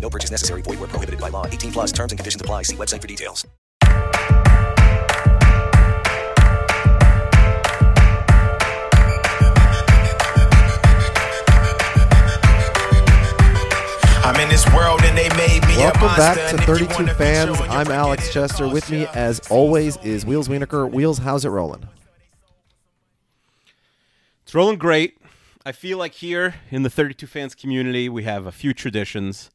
No purchase necessary. Void were prohibited by law. 18 plus terms and conditions apply. See website for details. I'm in this world and they made me a Welcome monster. back to 32 wanna fans. I'm Alex Chester. With me, as always, is Wheels Wienerker. Wheels, how's it rolling? It's rolling great. I feel like here in the 32 fans community, we have a few traditions.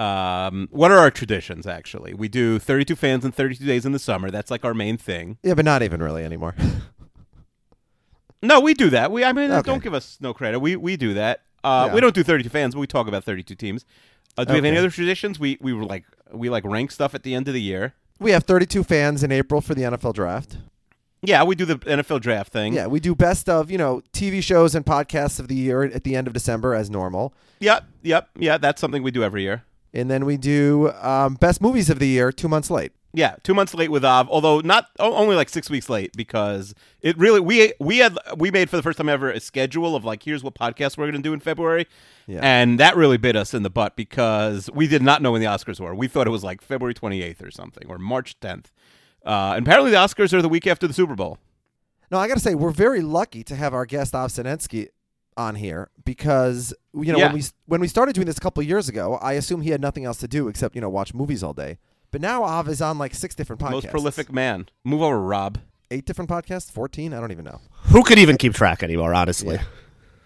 Um, what are our traditions, actually? We do 32 fans in 32 days in the summer. That's like our main thing. Yeah, but not even really anymore. No, we do that. We, I mean, Okay. don't give us no credit. We we do that. Uh, Yeah. We don't do 32 fans, but we talk about 32 teams. Uh, do we have any Okay. other traditions? We we were like we like rank stuff at the end of the year. we have 32 fans in April for the NFL draft. Yeah, we do the NFL draft thing. Yeah, we do best of, you know, TV shows and podcasts of the year at the end of December as normal. Yep, yep, yeah. That's something we do every year. And then we do um, best movies of the year two months late. Yeah, two months late with Av, although not only like six weeks late because it really we we had we made for the first time ever a schedule of like here's what podcast we're going to do in February, Yeah. and that really bit us in the butt because we did not know when the Oscars were. We thought it was like February 28th or something or March 10th. Uh, and apparently the Oscars are the week after the Super Bowl. No, I got to say, we're very lucky to have our guest, Av Sinensky, on here because, you know, Yeah. when, we, when we started doing this a couple of years ago, I assume he had nothing else to do except, you know, watch movies all day. But now Av is on like six different podcasts. Most prolific man. Move over, Rob. Eight different podcasts? 14? I don't even know. Who could even keep track anymore, honestly?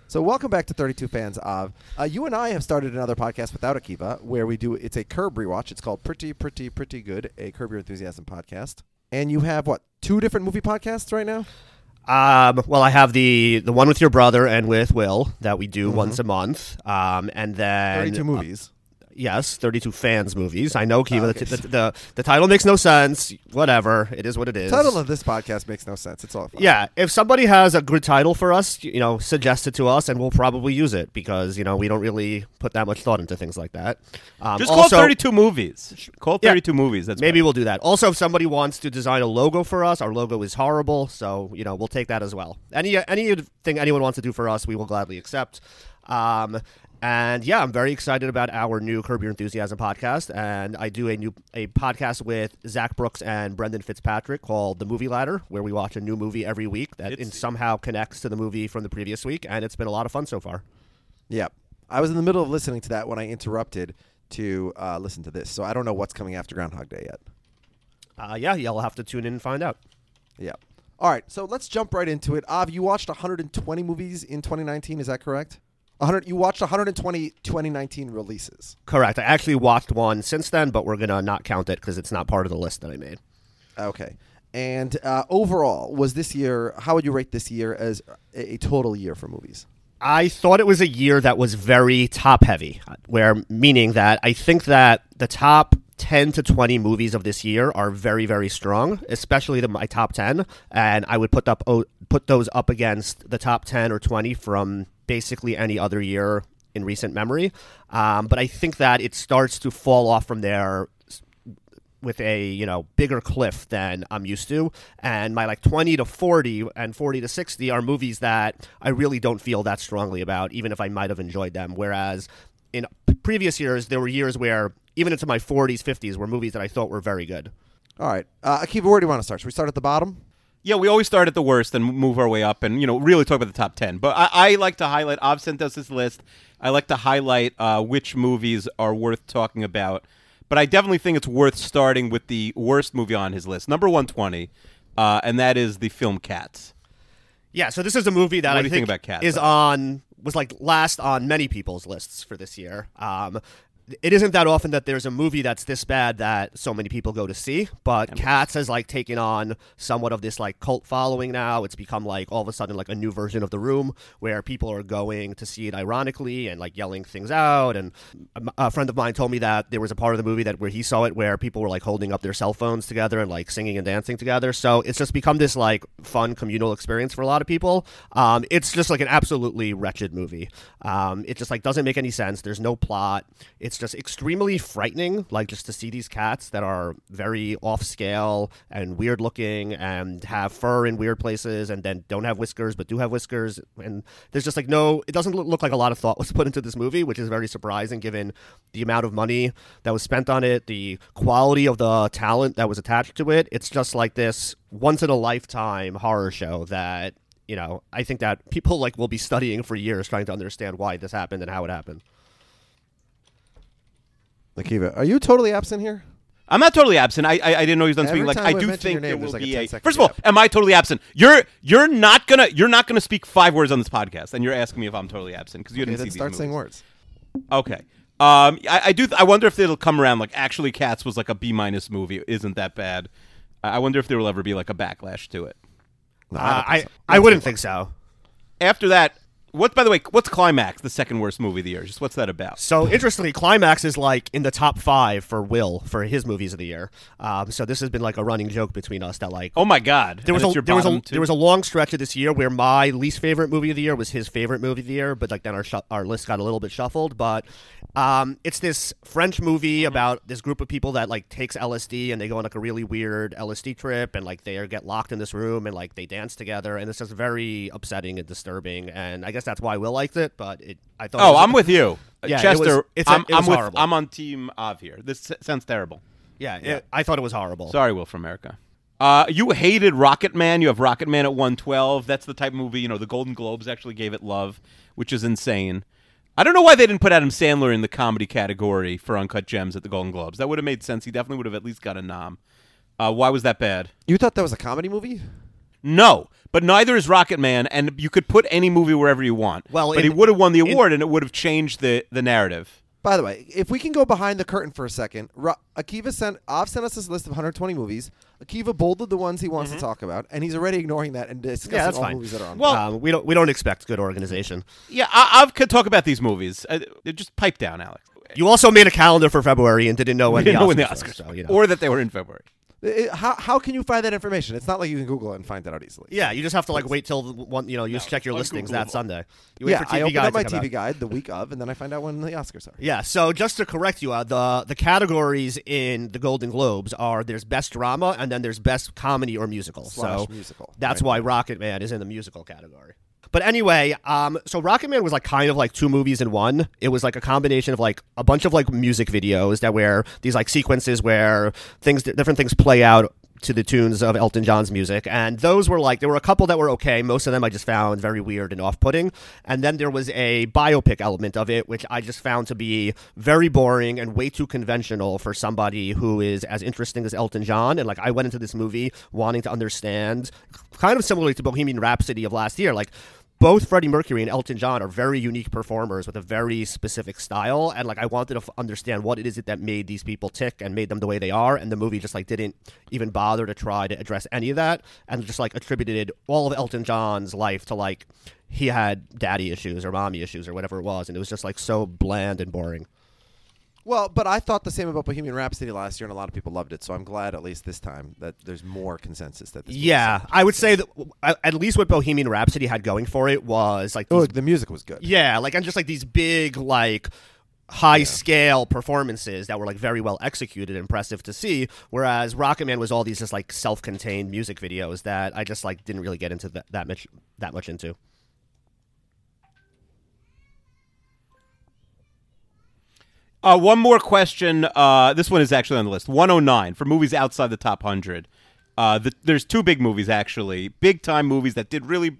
So welcome back to 32 Fans of. Uh, you and I have started another podcast without Akiva where we do it's a Curb rewatch. It's called Pretty Pretty Pretty Good, a Curb Your Enthusiasm podcast. And you have what two different movie podcasts right now? Um, well, I have the the one with your brother and with Will that we Mm-hmm. do once a month, um, and then 32 uh, movies. Yes, thirty two fans movies. I know, Kiva. Oh, the, okay. the, the the title makes no sense. Whatever, it is what it is. The title of this podcast makes no sense. It's all fun. Yeah, if somebody has a good title for us, you know, suggest it to us, and we'll probably use it because you know we don't really put that much thought into things like that. Um, Just also, call 32 movies. Call Yeah. 32 movies. That's Maybe better. we'll do that. Also, if somebody wants to design a logo for us, our logo is horrible, so you know we'll take that as well. Any anything anyone wants to do for us, we will gladly accept. Um, and yeah, I'm very excited about our new Curb Your Enthusiasm podcast, and I do a new a podcast with Zach Brooks and Brendan Fitzpatrick called The Movie Ladder, where we watch a new movie every week that in somehow connects to the movie from the previous week, and it's been a lot of fun so far. Yep. I was in the middle of listening to that when I interrupted to uh, listen to this. So I don't know what's coming after Groundhog Day yet. Uh, yeah, you'll have to tune in and find out. Yep. All right. So let's jump right into it. Av, you watched 120 movies in 2019. Is that correct? 100. You watched 120 2019 releases. Correct. I actually watched one since then, but we're gonna not count it because it's not part of the list that I made. Okay. And uh, overall, was this year? How would you rate this year as a, a total year for movies? I thought it was a year that was very top heavy, where meaning that I think that the top 10 to 20 movies of this year are very very strong, especially the my top 10, and I would put up oh, put those up against the top 10 or 20 from basically any other year in recent memory. Um, but I think that it starts to fall off from there with a you know bigger cliff than I'm used to, and my like 20 to 40 and 40 to 60 are movies that I really don't feel that strongly about, even if I might have enjoyed them. Whereas in previous years, there were years where even into my 40s, 50s were movies that I thought were very good. All right. Uh, Akiva, where do you want to start? Should we start at the bottom? Yeah, we always start at the worst and move our way up, and you know, really talk about the top ten. But I, I like to highlight. I've sent us this list. I like to highlight uh, which movies are worth talking about but I definitely think it's worth starting with the worst movie on his list, number 120, uh, and that is the film Cats. Yeah, so this is a movie that What I you think about Cats, is on was like last on many people's lists for this year. Um, it isn't that often that there's a movie that's this bad that so many people go to see, but Cats has like taken on somewhat of this like cult following now. It's become like all of a sudden like a new version of The Room where people are going to see it ironically and like yelling things out. And a- a friend of mine told me that there was a part of the movie that where he saw it where people were like holding up their cell phones together and like singing and dancing together. So it's just become this like fun communal experience for a lot of people. Um, it's just like an absolutely wretched movie. Um, it just like doesn't make any sense. There's no plot. It's just extremely frightening, like just to see these cats that are very off scale and weird looking and have fur in weird places and then don't have whiskers but do have whiskers. And there's just like no, it doesn't look like a lot of thought was put into this movie, which is very surprising given the amount of money that was spent on it, the quality of the talent that was attached to it. It's just like this once in a lifetime horror show that you know, I think that people like will be studying for years trying to understand why this happened and how it happened. Akiva, are you totally absent here? I'm not totally absent. I I, I didn't know he was done Every speaking. Like time I we do your think name, there will like a be 10 a. second First of all, am I totally absent? You're you're not gonna you're not gonna speak five words on this podcast, and you're asking me if I'm totally absent because you Okay, didn't then see these start saying words. Okay. Um, I, I do. I wonder if it'll come around. Like, actually, Cats was like a B minus movie. It Isn't that bad? I I wonder if there will ever be like a backlash to it. No, Uh, don't I. I wouldn't think so. After that, what? By the way, what's Climax? The second worst movie of the year. Just what's that about? So interestingly, Climax is like in the top five for Will for his movies of the year. Um, so this has been like a running joke between us that like Oh my God! there was And a there was a there was a long stretch of this year where my least favorite movie of the year was his favorite movie of the year, but like then our shu- our list got a little bit shuffled. But um, it's this French movie about this group of people that like takes LSD and they go on like a really weird LSD trip and like they get locked in this room and like they dance together and it's just very upsetting and disturbing. And I guess that's why Will liked it. But it I thought it Oh, was- I'm with you, Yeah, it Chester. was- it's a- I'm, it was I'm with. horrible. I'm on team Av here. This sounds terrible. yeah, it- I thought it was horrible. Sorry, Will from America. Uh, you hated Rocket Man. You have Rocket Man at 112. That's the type of movie, you know, the Golden Globes actually gave it love, which is insane. I don't know why they didn't put Adam Sandler in the comedy category for Uncut Gems at the Golden Globes. That would have made sense. He definitely would have at least got a nom. Uh, why was that bad? You thought that was a comedy movie? No, but neither is Rocket Man, and you could put any movie wherever you want. Well, but in- he would have won the in- award, and it would have changed the, the narrative. By the way, if we can go behind the curtain for a second, Ro- Akiva sent Av sent us this list of 120 movies. Akiva bolded the ones he wants to talk about, and he's already ignoring that and discussing Mm-hmm. Yeah, that's all fine. movies that are on. Well- um, we don't we don't expect good organization. Yeah, I, I could talk about these movies. Uh, just pipe down, Alex. You also made a calendar for February and didn't know when We didn't the know when the Oscars were, so, you know. or that they were in February. It- how how can you find that information? It's not like you can Google it and find that out easily. yeah, you just have to like wait till one you know you just check your listings that. Sunday. You wait yeah. for TV I open Guide up my to come TV out. guide the week of, and then I find out when the Oscars are. Yeah, so just to correct you, uh, the the categories in the Golden Globes are there's best drama and then there's best comedy or musical. Slash so musical, that's right. why Rocket Man is in the musical category. But anyway, um, so Rocket Man was like kind of like two movies in one. It was like a combination of like a bunch of like music videos that were these like sequences where things different things play out to the tunes of Elton John's music. And those were like, there were a couple that were okay. Most of them I just found very weird and off putting. And then there was a biopic element of it, which I just found to be very boring and way too conventional for somebody who is as interesting as Elton John. And like, I went into this movie wanting to understand, kind of similarly to Bohemian Rhapsody of last year, like, both Freddie Mercury and Elton John are very unique performers with a very specific style, and like I wanted to f- understand what it is it that made these people tick and made them the way they are, and the movie just like didn't even bother to try to address any of that, and just like attributed all of Elton John's life to like he had daddy issues or mommy issues or whatever it was, and it was just like so bland and boring. Well, but I thought the same about Bohemian Rhapsody last year, and a lot of people loved it. So I'm glad, at least this time, that there's more consensus that. This Yeah. I would say that at least what Bohemian Rhapsody had going for it was like Oh, the music was good. Yeah, like and just like these big like high scale performances that were like very well executed, impressive to see. Whereas Rocket Man was all these just like self contained music videos that I just like didn't really get into that, that much that much into. Uh, one more question. Uh, this one is actually on the list. 109 for movies outside the top 100. Uh, the, there's two big movies, actually. Big time movies that did really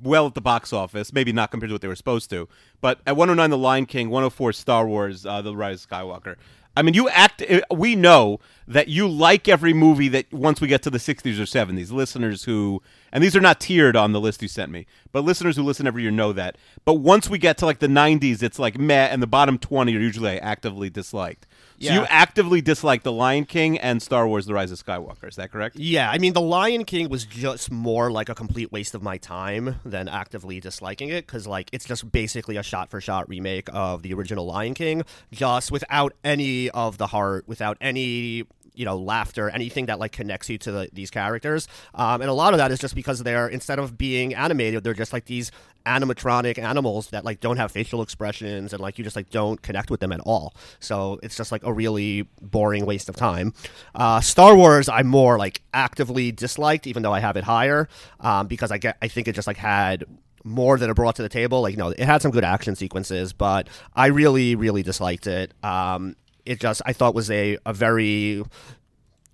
well at the box office. Maybe not compared to what they were supposed to. But at 109, The Lion King. 104, Star Wars, uh, The Rise of Skywalker. I mean, you act. uh, We know that you like every movie that once we get to the 60s or 70s. Listeners who, and these are not tiered on the list you sent me, but listeners who listen every year know that. But once we get to like the 90s, it's like meh, and the bottom 20 are usually actively disliked. So you actively dislike The Lion King and Star Wars: The Rise of Skywalker. Is that correct? Yeah, I mean, The Lion King was just more like a complete waste of my time than actively disliking it because, like, it's just basically a shot for shot remake of the original Lion King, just without any of the heart, without any. You know, laughter, anything that like connects you to the, these characters, um, and a lot of that is just because they're instead of being animated, they're just like these animatronic animals that like don't have facial expressions and like you just like don't connect with them at all. So it's just like a really boring waste of time. Uh, Star Wars, I'm more like actively disliked, even though I have it higher, um, because I get I think it just like had more that it brought to the table. Like know, it had some good action sequences, but I really really disliked it. Um, it just I thought was a a very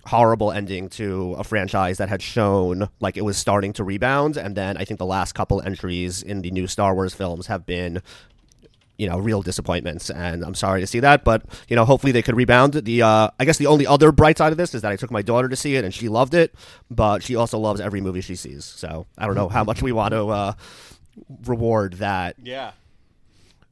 horrible ending to a franchise that had shown like it was starting to rebound. And then i think the last couple entries in the new star wars films have been you know real disappointments. And i'm sorry to see that but you know hopefully they could rebound. The uh i guess the only other bright side of this is that i took my daughter to see it and she loved it but she also loves every movie she sees. So i don't know how much we want to uh reward that. Yeah.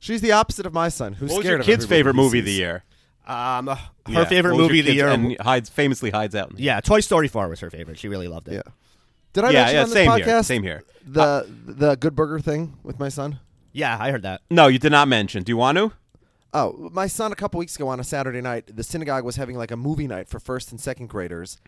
She's the opposite of my son, who's What was your of kid's favorite movie of the year? Um her Yeah. favorite What was movie your of the kid's- year and hides famously hides out. yeah toy story 4 was her favorite she really loved it Yeah. Did I Yeah, mention yeah, on this same podcast here, same here. the the Good Burger thing with my son? yeah i heard that No, you did not mention. Do you want to? Oh, my son a couple weeks ago on a Saturday night, the synagogue was having like a movie night for first and second graders.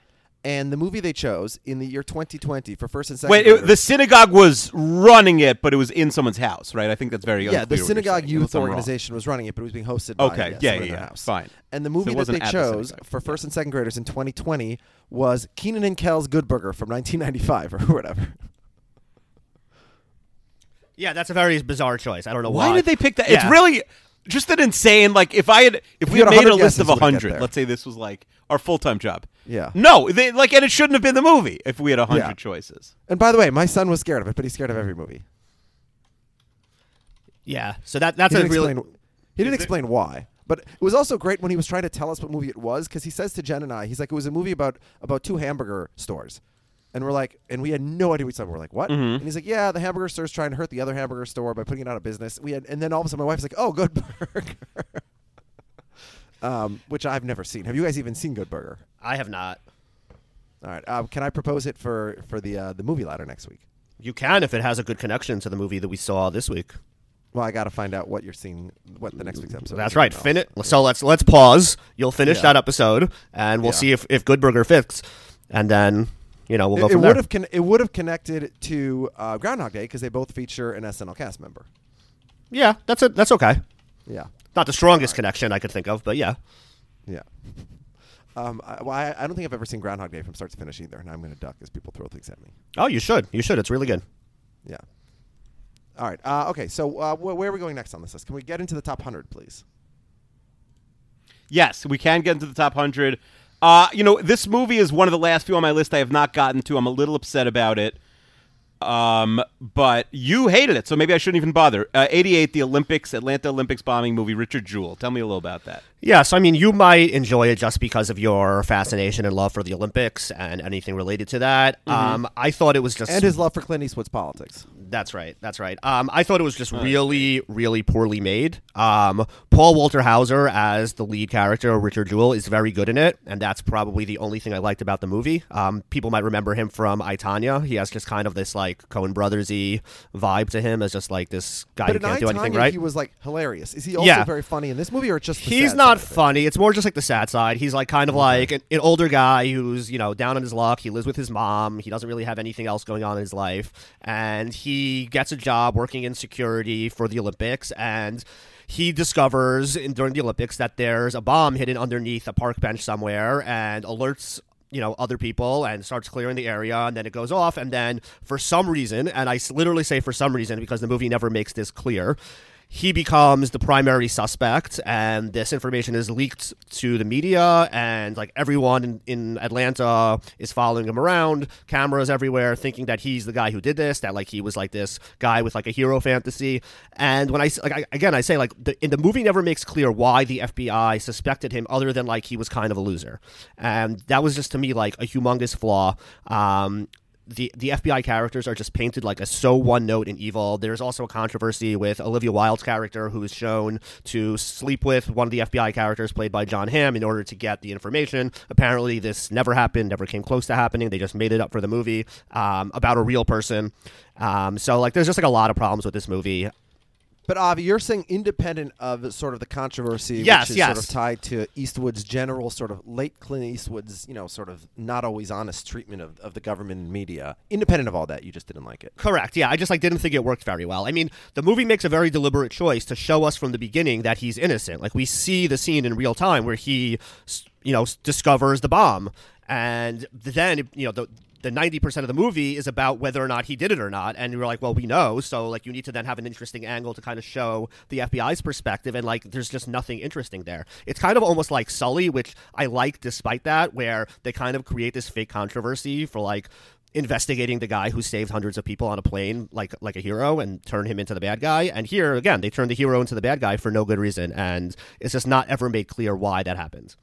And the movie they chose in the year 2020 for first and second Wait, graders. it, the synagogue was running it, but it was in someone's house, right? I think that's very yeah, the synagogue saying, youth unless I'm wrong. organization was running it, but it was being hosted Okay, I guess, yeah, someone in yeah, their yeah, house. fine. And the movie it that they at the chose for first and second graders in 2020 was Kenan and Kel's Good Burger from 1995 or whatever. yeah that's a very bizarre choice i don't know why Why did they pick that? It's really just an insane. Like if I had, if we had had made a list of guesses, you would've get hundred, let's say this was like our full time job. Yeah. No, they, like, and it shouldn't have been the movie if we had a hundred Yeah. choices. And by the way, my son was scared of it, but he's scared of every movie. Yeah, so that that's he a didn't really explain, he didn't explain why. But it was also great when he was trying to tell us what movie it was because he says to Jen and I, he's like, it was a movie about about two hamburger stores. And we're like, and we had no idea what he said. We're like, what? Mm-hmm. And he's like, yeah, the hamburger store's trying to hurt the other hamburger store by putting it out of business. We had, and then all of a sudden, my wife's like, oh, Good Burger, um, which I've never seen. Have you guys even seen Good Burger? I have not. All right, um, can I propose it for for the uh, the movie ladder next week? You can if it has a good connection to the movie that we saw this week. Well, I got to find out what you're seeing, what the next week's episode. That's right. Fin it. So let's let's pause. You'll finish Yeah. that episode, and we'll Yeah. see if if Good Burger fits, and then you know we'll go It, it would have con- it would have connected to uh, Groundhog Day because they both feature an SNL cast member. Yeah, that's it. That's okay. Yeah, Not the strongest connection I could think of, but yeah. yeah. Um, I, well, I, I don't think I've ever seen Groundhog Day from start to finish either, and I'm going to duck as people throw things at me. Oh, you should. You should. It's really good. Yeah. All right. Uh, okay. So uh, wh- where are we going next on this list? Can we get into the top hundred, please? Yes, we can get into the top 100. Uh, you know, this movie is one of the last few on my list I have not gotten to. I'm a little upset about it. Um, but you hated it, so maybe I shouldn't even bother. Uh, 88, the Olympics, Atlanta Olympics bombing movie, Richard Jewell. Tell me a little about that. Yeah, so I mean, you might enjoy it just because of your fascination and love for the Olympics and anything related to that. Um, I thought it was just And his love for Clint Eastwood's politics. That's right. That's right. Um, I thought it was just really, really poorly made. Um, Paul Walter Hauser as the lead character, Richard Jewell, is very good in it, and that's probably the only thing I liked about the movie. Um, people might remember him from I Tonya. He has just kind of this like Coen Brothersy vibe to him, as just like this guy But who can't I, do anything Tonya, right. he was like hilarious. Is he also Yeah. very funny in this movie, or just the He's sad not side of it? funny. It's more just like the sad side. He's like kind of like an, an older guy who's you know down on his luck. He lives with his mom. He doesn't really have anything else going on in his life, and he gets a job working in security for the Olympics. And he discovers in, during the Olympics that there's a bomb hidden underneath a park bench somewhere, and alerts you know other people and starts clearing the area and then it goes off and then for some reason and i literally say for some reason because the movie never makes this clear he becomes the primary suspect, and this information is leaked to the media, and like everyone in, in Atlanta is following him around, cameras everywhere, thinking that he's the guy who did this, that like he was like this guy with like a hero fantasy. And when i like I, again, I say like the, in the movie never makes clear why the FBI suspected him, other than like he was kind of a loser, and that was just to me like a humongous flaw. Um, the the FBI characters are just painted like a so one note and evil. There's also a controversy with Olivia Wilde's character, who is shown to sleep with one of the FBI characters played by Jon Hamm in order to get the information. Apparently, this never happened, never came close to happening. They just made it up for the movie um, about a real person. Um, so like, there's just like a lot of problems with this movie. But Avi, you're saying independent of sort of the controversy, Yes, which is yes. sort of tied to Eastwood's general sort of late Clint Eastwood's, you know, sort of not always honest treatment of, of the government and media. Independent of all that, you just didn't like it. Correct. Yeah, I just like didn't think it worked very well. I mean, the movie makes a very deliberate choice to show us from the beginning that he's innocent. Like we see the scene in real time where he, you know, discovers the bomb, and then you know the. The ninety percent of the movie is about whether or not he did it or not, and you're like, well, we know, so like you need to then have an interesting angle to kind of show the FBI's perspective, and like there's just nothing interesting there. It's kind of almost like Sully, which I like despite that, where they kind of create this fake controversy for like investigating the guy who saved hundreds of people on a plane like like a hero and turn him into the bad guy. And here again, they turn the hero into the bad guy for no good reason, and it's just not ever made clear why that happens.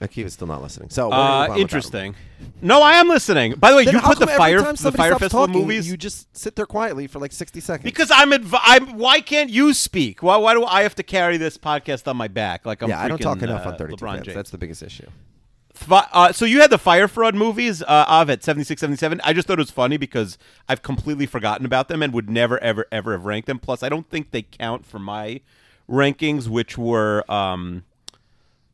Akiva's still not listening. So we're gonna move on Uh, interesting. No, I am listening. By the way, Then you put the fire time the Fyre festival talking, movies You just sit there quietly for like sixty seconds. because I'm adv- I'm. Why can't you speak? Why why do I have to carry this podcast on my back like I'm? yeah, I don't talk enough uh, on thirty two. James. That's the biggest issue. Uh, so you had the Fyre Fraud movies, uh, Av at 76, 77. I just thought it was funny because I've completely forgotten about them and would never, ever, ever have ranked them. Plus, I don't think they count for my rankings, which were, um,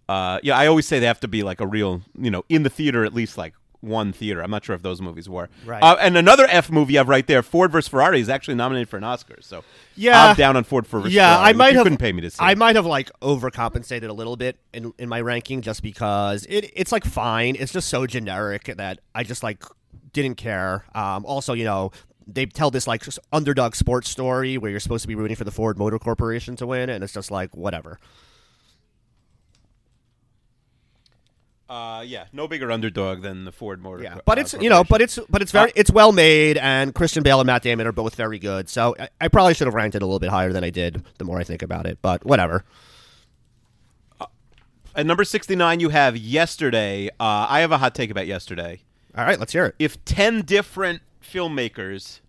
uh, yeah, I always say they have to be like a real, you know, in the theater at least like one theater. I'm not sure if those movies were. Right. Uh, and another F movie I have right there, Ford versus Ferrari, is actually nominated for an Oscar. So Yeah. I'm down on Ford versus yeah, Ferrari. I might you have. couldn't pay me to see. I might have like overcompensated a little bit in in my ranking just because it it's like fine. It's just so generic that I just like didn't care. Um, also, you know. They tell this like underdog sports story where you're supposed to be rooting for the Ford Motor Corporation to win, and it's just like whatever. Uh, yeah, no bigger underdog than the Ford Motor. Yeah, but uh, it's you know, but it's but it's very it's well made, and Christian Bale and Matt Damon are both very good. So I, I probably should have ranked it a little bit higher than I did. The more I think about it, but whatever. At number 69, you have Yesterday. Uh, I have a hot take about Yesterday. All right, let's hear it. If 10 different filmmakers,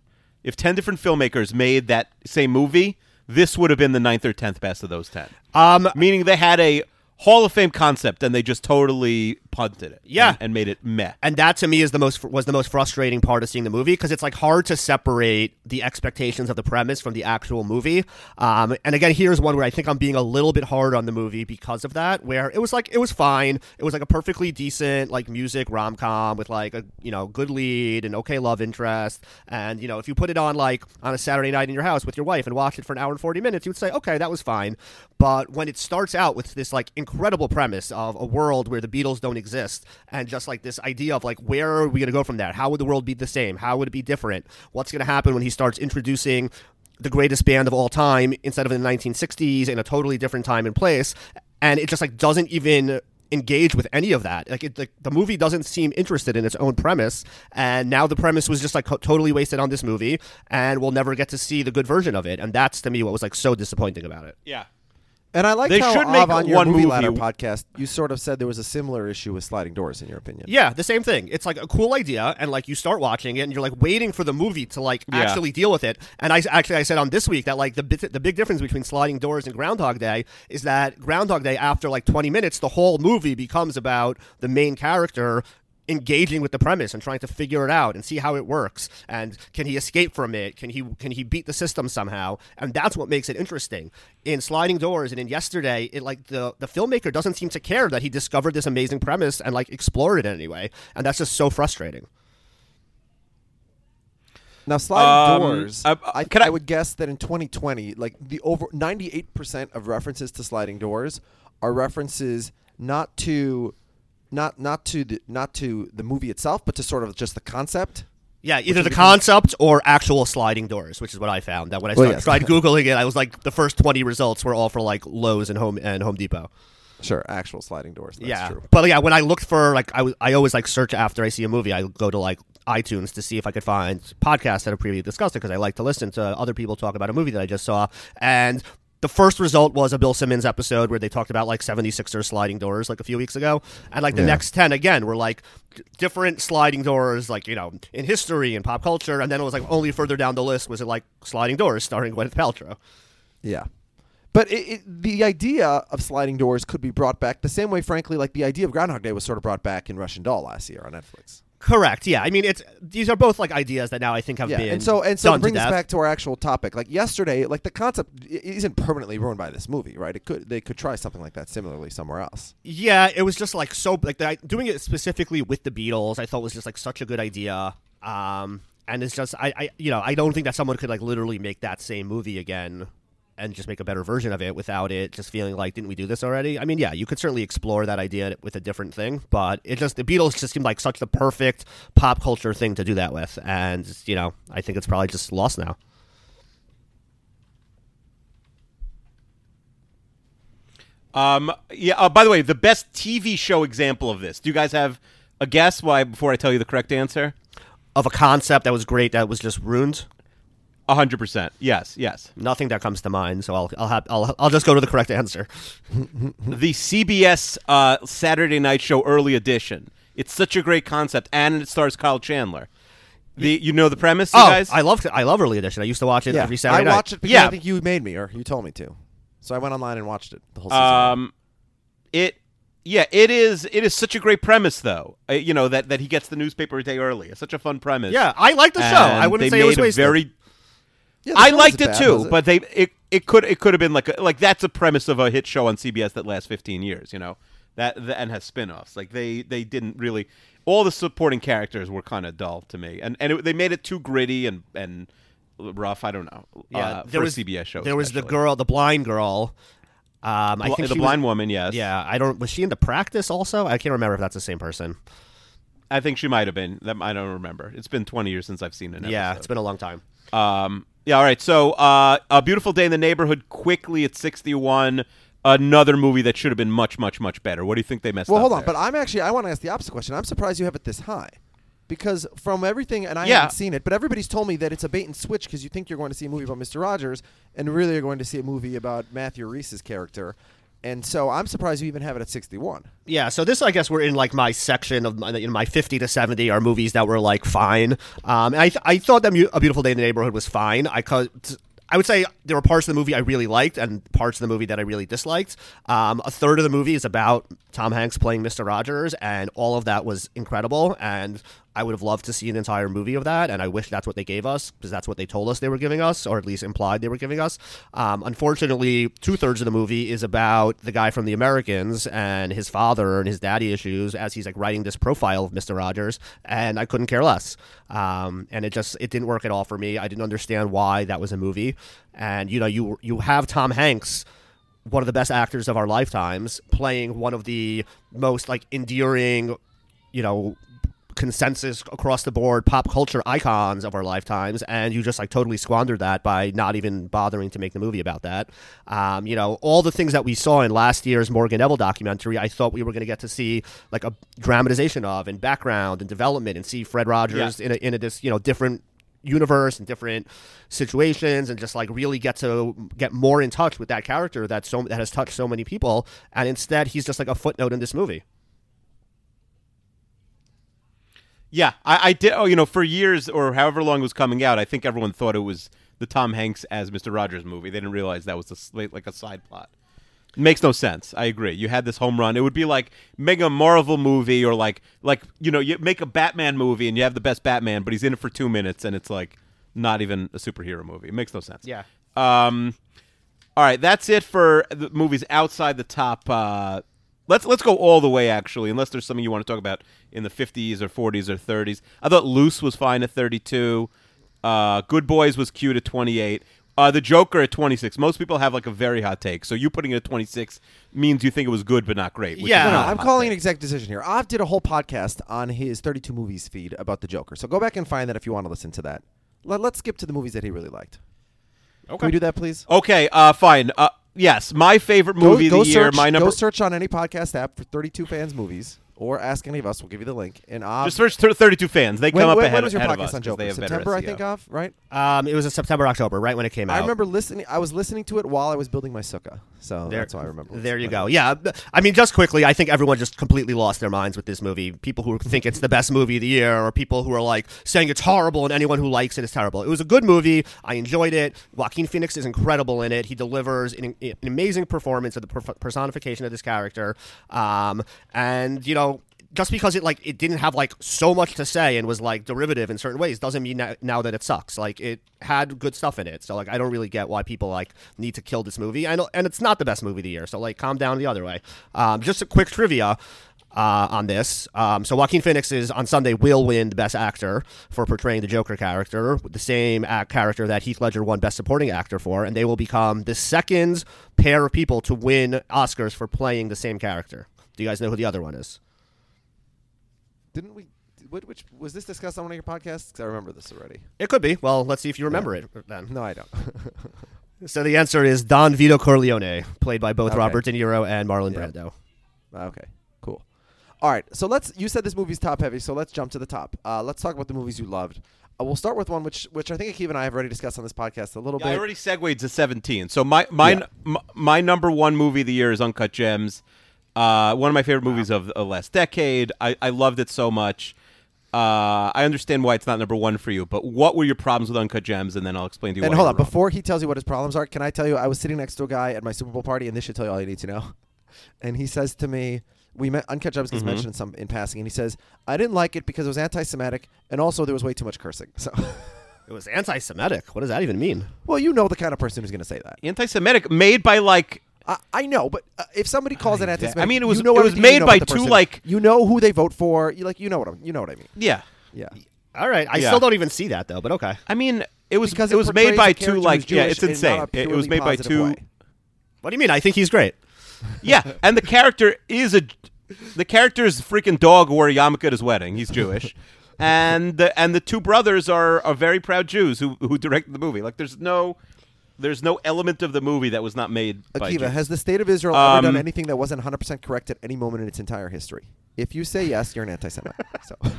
if 10 different filmmakers made that same movie, this would have been the ninth or 10th best of those 10. Um, Meaning they had a Hall of Fame concept and they just totally punted it. Yeah. And, and made it meh. and that to me is the most was the most frustrating part of seeing the movie because it's like hard to separate the expectations of the premise from the actual movie. Um, and again, here's one where I think I'm being a little bit hard on the movie because of that. Where it was like it was fine. It was like a perfectly decent like music rom com with like a you know good lead and okay love interest. And you know if you put it on like on a Saturday night in your house with your wife and watch it for an hour and forty minutes, you would say okay that was fine. But when it starts out with this like incredible premise of a world where the Beatles don't exist and just like this idea of like where are we going to go from that? How would the world be the same? How would it be different? What's going to happen when he starts introducing the greatest band of all time instead of in the 1960s in a totally different time and place? And it just like doesn't even engage with any of that. Like it, the, the movie doesn't seem interested in its own premise, and now the premise was just like totally wasted on this movie, and we'll never get to see the good version of it. And that's to me what was like so disappointing about it. Yeah. And I like They how should make on your one movie movie. ladder podcast, you sort of said there was a similar issue with sliding doors, in your opinion. Yeah, the same thing. It's like a cool idea, and like you start watching it, and you're like waiting for the movie to like Yeah. actually deal with it. And I actually I said on this week that like the the big difference between Sliding Doors and Groundhog Day is that Groundhog Day after like 20 minutes, the whole movie becomes about the main character engaging with the premise and trying to figure it out and see how it works and can he escape from it? Can he can he beat the system somehow? And that's what makes it interesting. In sliding doors and in yesterday it like the the filmmaker doesn't seem to care that he discovered this amazing premise and like explored it anyway. And that's just so frustrating. Now, sliding Um, doors, I, can I- I would guess that in 2020, like the over 98% of references to sliding doors are references not to not not to the not to the movie itself, but to sort of just the concept. Yeah, either the concept or actual sliding doors, which is what I found. That when I Well, yes. tried googling it, I was like, the first twenty results were all for like Lowe's and Home and Home Depot. Sure, actual sliding doors. That's yeah, true. but yeah, when I looked for like, I, w- I always like search after I see a movie. I go to like iTunes to see if I could find podcasts that have previously discussed it because I like to listen to other people talk about a movie that I just saw. And the first result was a Bill Simmons episode where they talked about like 76ers sliding doors like a few weeks ago. And like the Yeah. next 10 again were like different sliding doors, like, you know, in history and pop culture. And then it was like only further down the list was it like sliding doors starring Gwyneth Paltrow. Yeah. But it, it, the idea of sliding doors could be brought back the same way, frankly, like the idea of Groundhog Day was sort of brought back in Russian Doll last year on Netflix. Correct. Yeah. I mean, it's these are both like ideas that now I think have Yeah, been and so and so done to bring to back to our actual topic, like yesterday, like the concept isn't permanently ruined by this movie, right? It could they could try something like that similarly somewhere else. Yeah, it was just like so like that, doing it specifically with the Beatles. I thought was just like such a good idea. Um, and it's just I, I you know I don't think that someone could like literally make that same movie again and just make a better version of it without it just feeling like didn't we do this already? I mean, yeah, you could certainly explore that idea with a different thing, but it just the Beatles just seemed like such the perfect pop culture thing to do that with, and you know I think it's probably just lost now. Um, yeah. Uh, by the way, the best TV show example of this. Do you guys have a guess? Why? Before I tell you the correct answer, Of a concept that was great that was just ruined. Hundred percent. Yes. Yes. Nothing that comes to mind, so I'll I'll have, I'll I'll just go to the correct answer. the CBS uh, Saturday Night Show Early Edition. It's such a great concept, and it stars Kyle Chandler. The you know the premise, you oh, guys? I love I love early edition. I used to watch it yeah, every Saturday I night. watched it because Yeah. I think you made me or you told me to, so I went online and watched it the whole season. Um, it yeah, it is. It is such a great premise, though. Uh, you know that that he gets the newspaper a day early. It's such a fun premise. Yeah, I like the show. I wouldn't they say it was made a wasted. very. Yeah, I liked it bad, too, it? but they it it could it could have been like a, like that's a premise of a hit show on CBS that lasts 15 years. You know that, that and has spin-offs. Like they they didn't really. All the supporting characters were kind of dull to me, and and it, they made it too gritty and and rough. I don't know. yeah, uh, there for was a CBS show. There was the girl, the blind girl. Um, I Bl- think the she blind was, woman. Yes. Yeah, I don't. Was she in the practice also? I can't remember if that's the same person. I think she might have been. That I don't remember. It's been 20 years since I've seen it. Yeah, it's been a long time. Um, yeah, all right. So, uh, A Beautiful Day in the Neighborhood quickly at 61. Another movie that should have been much, much, much better. What do you think they messed Well, up? Well, hold on, there? but I'm actually I want to ask the opposite question. I'm surprised you have it this high. Because from everything, and I Yeah. haven't seen it, but everybody's told me that it's a bait and switch because you think you're going to see a movie about Mr. Rogers, and really you're going to see a movie about Matthew Rhys's character, and so I'm surprised you even have it at 61. Yeah, so this I guess we're in like my section of my, you know, my 50 to 70 are movies that were like fine. Um, and I th- I thought that Mu- A Beautiful Day in the Neighborhood was fine. I I would say there were parts of the movie I really liked and parts of the movie that I really disliked. Um, a third of the movie is about Tom Hanks playing Mr. Rogers, and all of that was incredible. And I would have loved to see an entire movie of that, and I wish that's what they gave us because that's what they told us they were giving us, or at least implied they were giving us. Um, unfortunately, two thirds of the movie is about the guy from The Americans and his father and his daddy issues as he's like writing this profile of Mr. Rogers, and I couldn't care less. Um, and it just it didn't work at all for me. I didn't understand why that was a movie, and you know you you have Tom Hanks one of the best actors of our lifetimes playing one of the most like endearing you know consensus across the board pop culture icons of our lifetimes and you just like totally squandered that by not even bothering to make the movie about that. Um, you know all the things that we saw in last year's morgan neville documentary i thought we were going to get to see like a dramatization of and background and development and see fred rogers in a, in a this you know different universe and different situations and just like really get to get more in touch with that character that so that has touched so many people. And instead he's just like a footnote in this movie yeah, I, I did. Oh, you know, for years or however long it was coming out, I think everyone thought it was the Tom Hanks as Mr. Rogers movie. They didn't realize that was a, like a side plot. It makes no sense. I agree. You had this home run. It would be like make a Marvel movie or like like you know you make a Batman movie and you have the best Batman, but he's in it for two minutes and it's like not even a superhero movie. It makes no sense. Yeah. Um. All right, that's it for the movies outside the top. Uh, let's let's go all the way actually, unless there's something you want to talk about in the 50s or 40s or 30s. I thought Luce was fine at 32. Uh, Good Boys was cute at 28. Uh, the Joker at 26. Most people have like a very hot take. So you putting it at 26 means you think it was good but not great. which Yeah. is No, no, not a I'm calling take. an exact decision here. Av did a whole podcast on his 32 movies feed about the Joker. So go back and find that if you want to listen to that. Let, let's skip to the movies that he really liked. Okay. Can we do that, please? Okay, uh, fine. Uh, yes, my favorite movie go, of the year. search, My number. Go search on any podcast app for 32 fans movies, or ask any of us. We'll give you the link. And Av, Just search thir- 32 fans. They when, come up when, ahead, when was your ahead of podcast us on 'cause Joker? They have better September, I SEO. think, Av, right? Um, it was a September October, right when it came out. I remember listening. I was listening to it while I was building my sukkah, so There- that's why I remember. There you But- go. Yeah, I mean, just quickly, I think everyone just completely lost their minds with this movie. People who think it's the best movie of the year, or people who are like saying it's horrible, and anyone who likes it is terrible. It was a good movie. I enjoyed it. Joaquin Phoenix is incredible in it. He delivers an, an amazing performance of the per- personification of this character. Um, and you know. Just because it like it didn't have like so much to say and was like derivative in certain ways doesn't mean that now that it sucks. Like it had good stuff in it, so like I don't really get why people like need to kill this movie. Know, and it's not the best movie of the year, so like calm down the other way. Um, just a quick trivia uh, on this. Um, so Joaquin Phoenix is on Sunday will win the Best Actor for portraying the Joker character, the same act character that Heath Ledger won Best Supporting Actor for, and they will become the second pair of people to win Oscars for playing the same character. Do you guys know who the other one is? Didn't we? Which, which was this discussed on one of your podcasts? 'Cause I remember this already. It could be. Well, let's see if you remember it then. No, I don't. So the answer is Don Vito Corleone, played by both Okay. Robert De Niro and Marlon Yeah. Brando. okay, cool. All right, so let's. You said this movie's top heavy, so let's jump to the top. Uh, let's talk about the movies you loved. Uh, we'll start with one which, which I think Akiva and I have already discussed on this podcast a little Yeah, I bit. already segued to 17. So my my, Yeah. m- my number one movie of the year is Uncut Gems. Uh, one of my favorite movies of the last decade. I, I loved it so much. Uh, I understand why it's not number one for you, but what were your problems with Uncut Gems? And then I'll explain to you. and why hold on, wrong. before he tells you what his problems are, can I tell you I was sitting next to a guy at my Super Bowl party, and this should tell you all you need to know. And he says to me, "We met Uncut Gems gets Mm-hmm. mentioned in some in passing," and he says, "I didn't like it because it was anti-Semitic, and also there was way too much cursing." So, It was anti-Semitic. What does that even mean? well, you know the kind of person who's going to say that. anti-Semitic, made by like I, I know, but uh, if somebody calls it anti-Semitic, I mean, it was- you know it was everything made you know by about the two, person. like- you know who they vote for. You like you know what I'm, you know what I mean. yeah. Yeah. All right, I Yeah. still don't even see that though, but okay. I mean, it was Because it it was made by a two character like who's yeah, Jewish it's in insane. not a It, it was purely made by positive two. way. What do you mean? I think he's great. Yeah, and the character is a the character is a freaking dog who wore a yarmulke at his wedding. He's Jewish, and the and the two brothers are are very proud Jews who who directed the movie. Like there's no there's no element of the movie that was not made by Akiva, has the state of Israel ever done Um, anything that wasn't 100% correct at any moment in its entire history? If you say yes, you're an anti-Semite. so,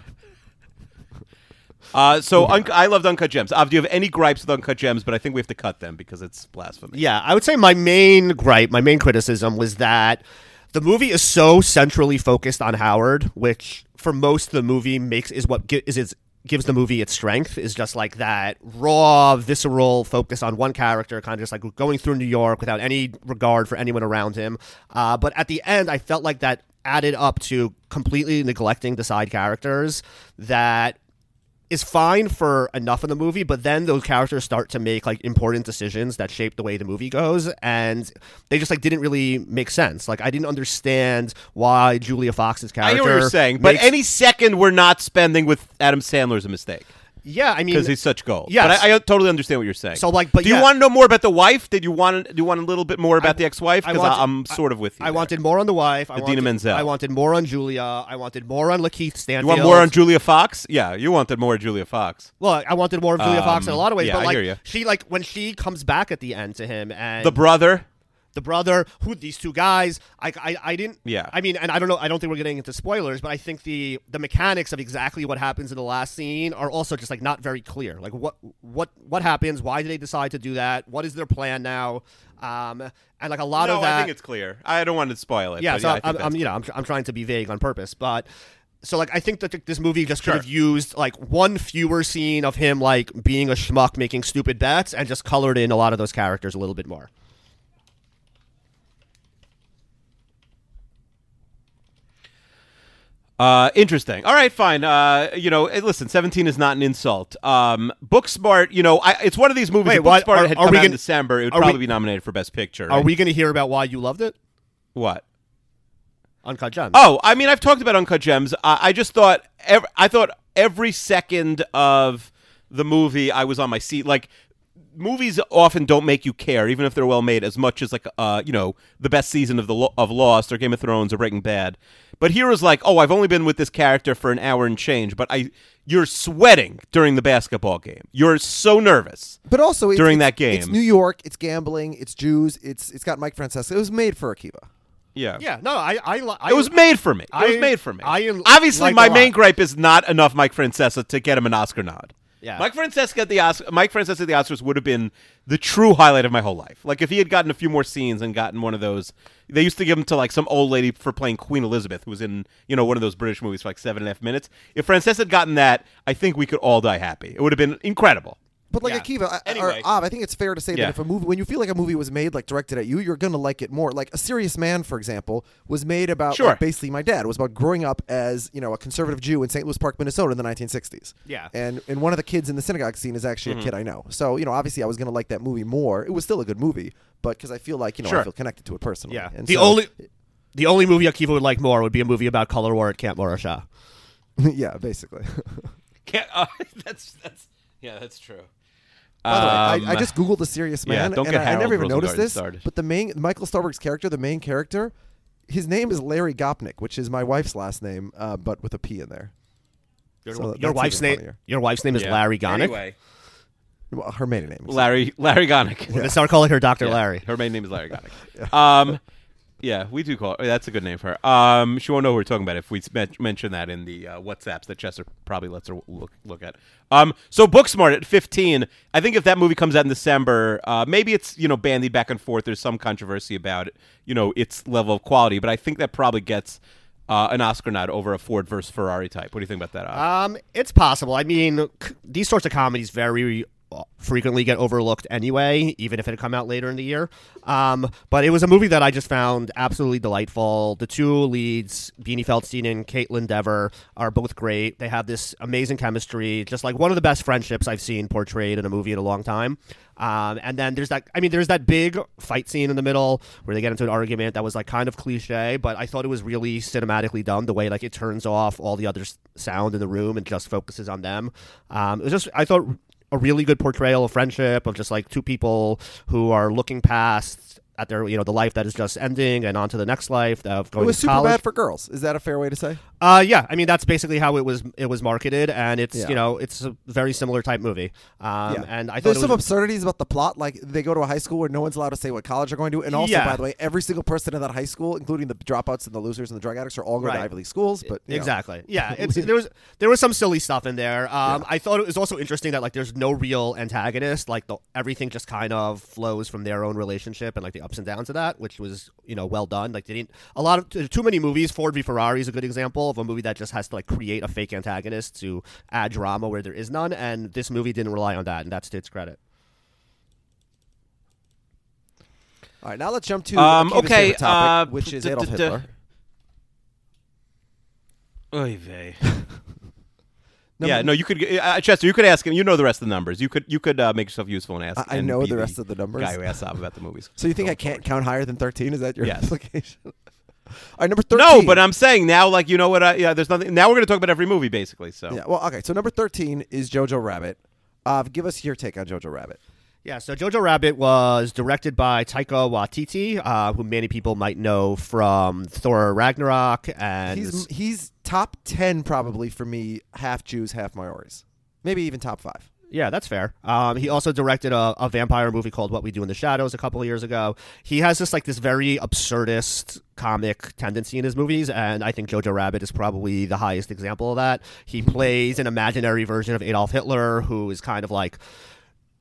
Uh, so Unc I loved Uncut Gems. Av, do you have any gripes with Uncut Gems? But I think we have to cut them because it's blasphemy. Yeah, I would say my main gripe, my main criticism was that the movie is so centrally focused on Howard, which for most of the movie makes is what gi- is its gives the movie its strength is just like that raw visceral focus on one character kind of just like going through new york without any regard for anyone around him. Uh, but at the end i felt like that added up to completely neglecting the side characters that is fine for enough of the movie, but then those characters start to make like important decisions that shape the way the movie goes, and they just like didn't really make sense. Like I didn't understand why Julia Fox's character. I hear what you're saying, but any second we're not spending with Adam Sandler is a mistake yeah, I mean, because he's such gold. Yeah, but I, I totally understand what you're saying. So, like, but do you want to know more about the wife? Did you want do you want a little bit more about the ex-wife? Because I'm sort of with you. I there. wanted more on the wife. I wanted, Menzel. I wanted more on Julia. I wanted more on Lakeith Stanfield. You want more on Julia Fox? Yeah, you wanted more Julia Fox. Well, I wanted more of Julia Fox in a Um, lot of ways, yeah, but I like she like when she comes back at the end to him and The brother. The brother, who these two guys. I, I, I didn't. Yeah. I mean, and I don't know. I don't think we're getting into spoilers, but I think the the mechanics of exactly what happens in the last scene are also just like not very clear. Like what what what happens? Why did they decide to do that? What is their plan now? Um, and like a lot no, of that. I think it's clear. I don't want to spoil it. yeah. So yeah, I'm, I'm you know I'm, I'm trying to be vague on purpose, but. So like I think that this movie just Sure. could have used like one fewer scene of him like being a schmuck making stupid bets and just colored in a lot of those characters a little bit more. Uh, interesting. All right, fine. Uh, you know, eh, listen, seventeen is not an insult. Um, Booksmart. You know, I, it's one of these movies. Wait, what? Booksmart Are- had are come out in gonna- December, it would are we- probably be nominated for Best Picture. Are we going to hear about why you loved it? What? Uncut Gems. Oh, I mean, I've talked about Uncut Gems. I, I just thought, ev- I thought every second of the movie, I was on my seat. Like movies often don't make you care, even if they're well made, as much as like uh, you know, the best season of the Lo- of Lost or Game of Thrones or Breaking Bad. But here is like, oh, I've only been with this character for an hour and change, but I you're sweating during the basketball game. You're so nervous. But also it's, During it's- that game. it's New York, it's gambling, it's Jews, it's it's got Mike Francesa. It was made for Akiva. Yeah. Yeah, no, I, I, li- I It was made for me. It was made for me. I Obviously, like my main gripe is not enough Mike Francesa to get him an Oscar nod. Yeah. Mike Francesa at the Oscar, Mike Francesa at the Oscars would have been the true highlight of my whole life. Like if he had gotten a few more scenes and gotten one of those, they used to give him to like some old lady for playing Queen Elizabeth, who was in you know one of those British movies for like seven and a half minutes. If Francesa had gotten that, I think we could all die happy. It would have been incredible. But like Yeah. Akiva, Anyway. or Av, I think it's fair to say Yeah. that if a movie, when you feel like a movie was made, like directed at you, you're gonna like it more. Like A Serious Man, for example, was made about Sure. like, basically my dad. It was about growing up as you know a conservative Jew in St. Louis Park, Minnesota, in the 1960s. Yeah. and and one of the kids in the synagogue scene is actually Mm-hmm. a kid I know. So you know, obviously, I was gonna like that movie more. It was still a good movie, but because I feel like you know I feel connected to it personally. Yeah. and the so- only the only movie Akiva would like more would be a movie about color war at Camp Morasha. yeah, basically. Can't, uh, that's that's yeah, that's true. By the way, I, I Um, just googled the serious yeah, man, don't and get I, I Harold never even noticed Rosengarten this. started. But the main Michael Stuhlbarg's character, the main character, his name is Larry Gopnik, which is my wife's last name, uh, but with a P in there. Your, So your that's wife's even name. funnier. Your wife's name is yeah. Larry Gonick. Anyway, Well, her maiden name. is- Larry Larry Gonick. We're start calling her Doctor Yeah. Larry. Her main name is Larry Gonick. Um, yeah, we do call her. That's a good name for her. Um, she won't know who we're talking about if we men- mention that in the uh, WhatsApps that Chester probably lets her look look at. Um, so Booksmart at 15. I think if that movie comes out in December, uh, maybe it's you know bandied back and forth. There's some controversy about it, you know, its level of quality, but I think that probably gets. Uh, an Oscar nod over a Ford versus Ferrari type. What do you think about that? Um, it's possible. I mean, c- these sorts of comedies very frequently get overlooked anyway, even if it had come out later in the year. Um, but it was a movie that I just found absolutely delightful. The two leads, Beanie Feldstein and Kaitlyn Dever, are both great. They have this amazing chemistry, just like one of the best friendships I've seen portrayed in a movie in a long time. Um, and then there's that. I mean, there's that big fight scene in the middle where they get into an argument that was like kind of cliche, but I thought it was really cinematically done. The way like it turns off all the other sound in the room and just focuses on them. Um, it was just I thought a really good portrayal of friendship of just like two people who are looking past at their you know the life that is just ending and on to the next life of going. It was to super college. bad for girls. Is that a fair way to say? Uh, yeah, I mean that's basically how it was. It was marketed, and it's Yeah. you know it's a very similar type movie. Um, yeah. and I thought there's some was, absurdities about the plot. Like they go to a high school where no one's allowed to say what college they're going to, and also, Yeah. by the way, every single person in that high school, including the dropouts and the losers and the drug addicts, are all going Right. to Ivy League schools. But you know. exactly, yeah, it's, there was there was some silly stuff in there. Um, I thought it was also interesting that like there's no real antagonist. Like the, everything just kind of flows from their own relationship and like the ups and downs of that, which was you know well done. Like they didn't a lot of too many movies. Ford v Ferrari is a good example of a movie that just has to like create a fake antagonist to add drama where there is none, and this movie didn't rely on that, and that's to its credit. All right, now let's jump to Um, okay, topic, uh, which is d- Adolf d- d- Hitler. Oy vey. Number- yeah, no, you could, uh, Chester. You could ask him. You know the rest of the numbers. You could, you could uh, make yourself useful and ask. I- I and know the rest of the numbers. Guy who asks Saab about the movies. So you think I can't count higher than 13? Is that your Yes. implication? All right, number 13. No, but I'm saying now, like you know what? I, yeah, there's nothing. Now we're going to talk about every movie, basically. So Yeah, well, okay. So number 13 is Jojo Rabbit. Uh, give us your take on Jojo Rabbit. Yeah, so Jojo Rabbit was directed by Taika Waititi, uh, who many people might know from Thor Ragnarok, and He's he's top 10 probably for me, half Jews, half minorities. Maybe even top 5. yeah, that's fair. Um, he also directed a, a vampire movie called What We Do in the Shadows a couple of years ago. He has this like this very absurdist comic tendency in his movies, and I think Jojo Rabbit is probably the highest example of that. He plays an imaginary version of Adolf Hitler, who is kind of like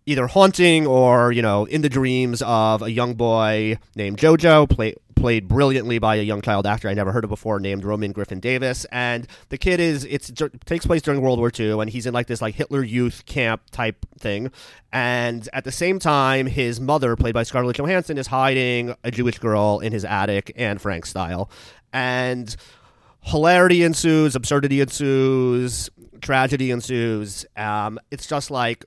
either haunting or you know in the dreams of a young boy named Jojo, play, played brilliantly by a young child actor I never heard of before named Roman Griffin Davis. And the kid is it takes place during World War II, and he's in like this like Hitler youth camp type thing. And at the same time, his mother, played by Scarlett Johansson, is hiding a Jewish girl in his attic, and Frank style, and. Hilarity ensues, absurdity ensues, tragedy ensues. Um, it's just like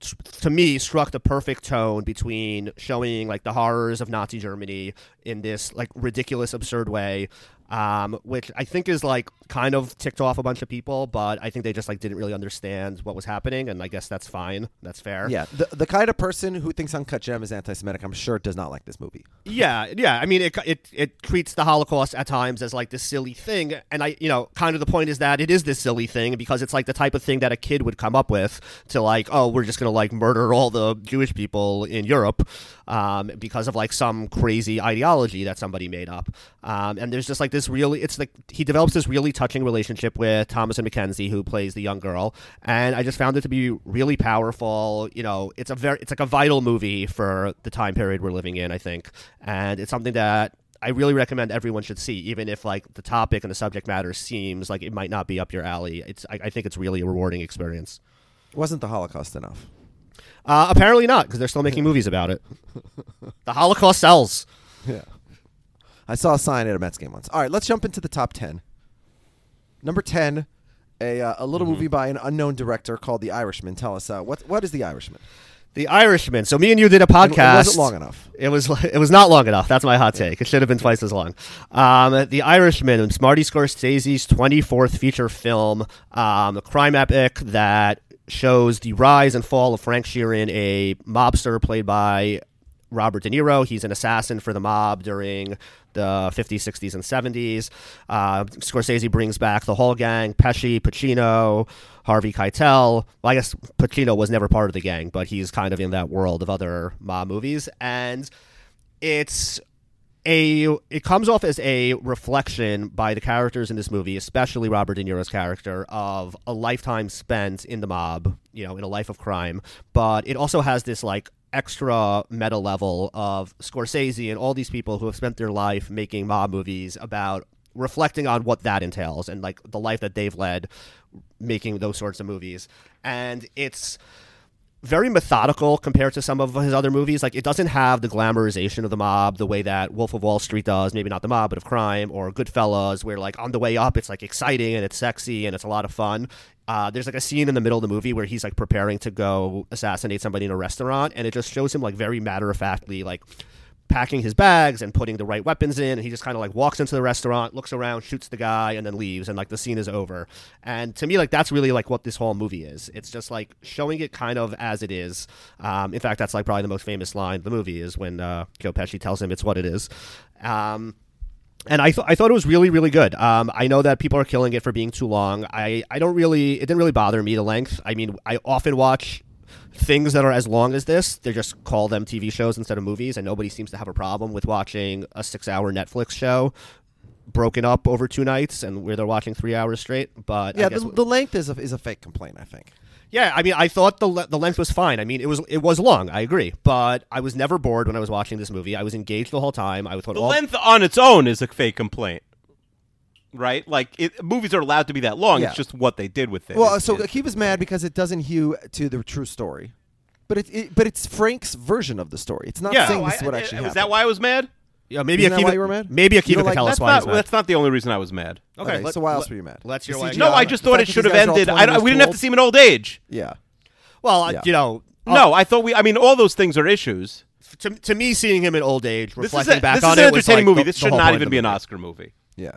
to me struck the perfect tone between showing like the horrors of Nazi Germany in this like ridiculous absurd way um, which I think is like kind of ticked off a bunch of people, but I think they just like didn't really understand what was happening, and I guess that's fine. That's fair. Yeah, the the kind of person who thinks Uncut Gem is anti-Semitic, I'm sure, does not like this movie. Yeah, yeah. I mean, it, it it treats the Holocaust at times as like this silly thing, and I, you know, kind of the point is that it is this silly thing because it's like the type of thing that a kid would come up with to like, oh, we're just gonna like murder all the Jewish people in Europe, um, because of like some crazy ideology that somebody made up. Um, and there's just like this really, it's like he develops this really touching relationship with Thomasin McKenzie, who plays the young girl, and I just found it to be really powerful. You know, it's a very, it's like a vital movie for the time period we're living in. I think, and it's something that I really recommend everyone should see, even if like the topic and the subject matter seems like it might not be up your alley. It's I, I think it's really a rewarding experience. Wasn't the Holocaust enough? Uh, apparently not, because they're still making movies about it. the Holocaust sells. Yeah. I saw a sign at a Mets game once. All right, let's jump into the top 10. Number 10, a, uh, a little movie by an unknown director called The Irishman. Tell us, uh, what, what is The Irishman? The Irishman. So me and you did a podcast. It long enough? It was. It was not long enough. That's my hot take. It should have been twice as long. Um, the Irishman. Marty Scorsese's twenty fourth feature film, um, a crime epic that shows the rise and fall of Frank Sheeran, a mobster played by Robert De Niro. He's an assassin for the mob during the 50s, 60s, and 70s. Uh, Scorsese brings back the whole gang Pesci, Pacino, Harvey Keitel. Well, I guess Pacino was never part of the gang, but he's kind of in that world of other mob movies. And it's a it comes off as a reflection by the characters in this movie, especially Robert De Niro's character, of a lifetime spent in the mob, you know, in a life of crime. But it also has this like extra meta level of Scorsese and all these people who have spent their life making mob movies about reflecting on what that entails and like the life that they've led making those sorts of movies. And it's very methodical compared to some of his other movies. Like it doesn't have the glamorization of the mob the way that Wolf of Wall Street does. Maybe not the mob, but of crime or Goodfellas, where like on the way up, it's like exciting and it's sexy and it's a lot of fun. Uh, there's like a scene in the middle of the movie where he's like preparing to go assassinate somebody in a restaurant, and it just shows him like very matter of factly like packing his bags and putting the right weapons in and he just kind of like walks into the restaurant looks around shoots the guy and then leaves and like the scene is over and to me like that's really like what this whole movie is it's just like showing it kind of as it is um, in fact that's like probably the most famous line of the movie is when uh, pesci tells him it's what it is um, and I, th- I thought it was really really good. Um, I know that people are killing it for being too long. I, I don't really it didn't really bother me the length. I mean I often watch things that are as long as this. They just call them TV shows instead of movies, and nobody seems to have a problem with watching a six hour Netflix show broken up over two nights and where they're watching three hours straight. But I Yeah, guess- the, the length is a, is a fake complaint, I think. yeah, I mean, I thought the le- the length was fine. I mean, it was it was long. I agree, but I was never bored when I was watching this movie. I was engaged the whole time. I thought The all length on its own is a fake complaint, right? Like it, movies are allowed to be that long. Yeah. It's just what they did with it. Well, It's- so it's- Akiva's mad because it doesn't hew to the true story. But it, it but it's Frank's version of the story. It's not Yeah. saying Oh, this I- is what I- actually Was happened. that why I was mad? yeah, maybe Isn't that Akiva, why you were mad? Maybe You Akiva don't could like- tell That's us why not. mad. That's not the only reason I was mad. Okay, so why else were you mad? Let's hear The why. No, I just thought it should have guys are all ended. I, we didn't have to see him in old age. Yeah. Well, Yeah. you know, No, uh, I thought we. I mean, all those things are issues. to, to me, seeing him in old age, This is, reflecting a, back this is an entertaining like movie. the- this should not even be an. Oscar movie. Yeah.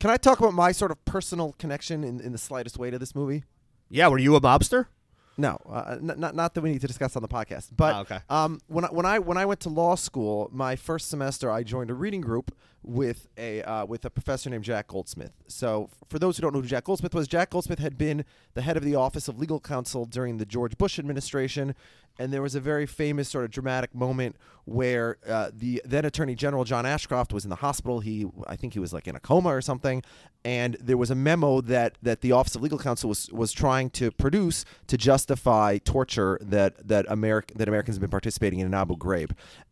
Can I talk about my sort of personal connection in, in the slightest way to this movie? Yeah, were you a mobster? No, uh, n- not not that we need to discuss on the podcast. But Ah, okay. um, when I, when I when I went to law school, my first semester, I joined a reading group with a uh, with a professor named Jack Goldsmith. So, for those who don't know who Jack Goldsmith was, Jack Goldsmith had been the head of the Office of Legal Counsel during the George Bush administration, and there was a very famous sort of dramatic moment where uh, the then Attorney General John Ashcroft was in the hospital. He, I think, he was like in a coma or something, and there was a memo that that the Office of Legal Counsel was was trying to produce to justify torture that that American that Americans have been participating in in Abu Ghraib.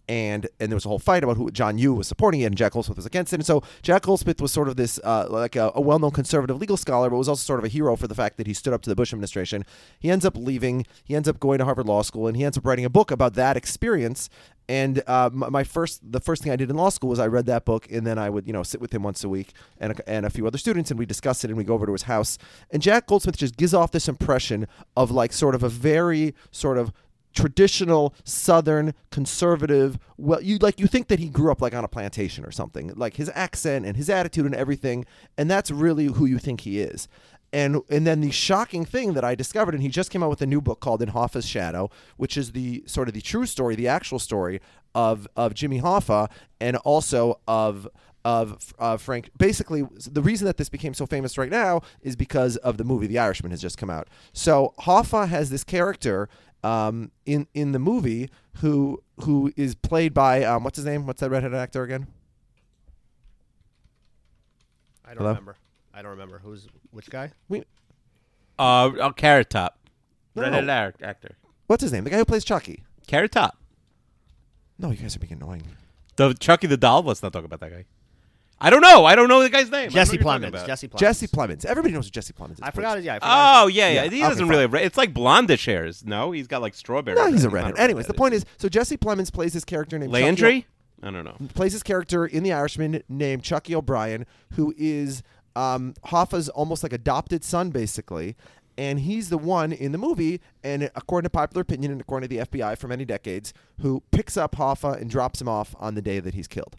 And and there was a whole fight about who John Yoo was supporting it and Jack Goldsmith was against it. And so Jack Goldsmith was sort of this uh, like a, a well-known conservative legal scholar, but was also sort of a hero for the fact that he stood up to the Bush administration. He ends up leaving. He ends up going to Harvard Law School, and he ends up writing a book about that experience. And uh, my, my first, the first thing I did in law school was I read that book, and then I would, you know, sit with him once a week and a, and a few other students, and we discuss it, and we go over to his house. And Jack Goldsmith just gives off this impression of like sort of a very sort of traditional Southern conservative. Well, you like you think that he grew up like on a plantation or something, like his accent and his attitude and everything, and that's really who you think he is. And and then the shocking thing that I discovered, and he just came out with a new book called In Hoffa's Shadow, which is the sort of the true story, the actual story of of Jimmy Hoffa, and also of of uh, Frank. Basically, the reason that this became so famous right now is because of the movie The Irishman has just come out. So Hoffa has this character um, in in the movie who who is played by um, what's his name? What's that redheaded actor again? I don't Hello? remember. I don't remember who's which guy. We, uh, oh, Carrot Top. No. Redheaded act- actor. What's his name? The guy who plays Chucky. Carrot Top. No, you guys are being annoying. The Chucky the doll. Let's not talk about that guy. I don't know. I don't know the guy's name. I don't know Jesse what Plemons. Jesse Plemons. Jesse Plemons. Everybody knows who Jesse Plemons is. I please. forgot. Yeah. I forgot Oh yeah, yeah. Yeah, He okay, doesn't fine. really. Have, it's like blondish hairs. No, he's got like strawberry. No, he's a redhead. not Anyways, the point is, so Jesse Plemons plays his character named Chucky O- Landry. I don't know. plays his character in The Irishman named Chucky O'Brien, who is um, Hoffa's almost like adopted son, basically. And he's the one in the movie, and according to popular opinion and according to the FBI for many decades, who picks up Hoffa and drops him off on the day that he's killed.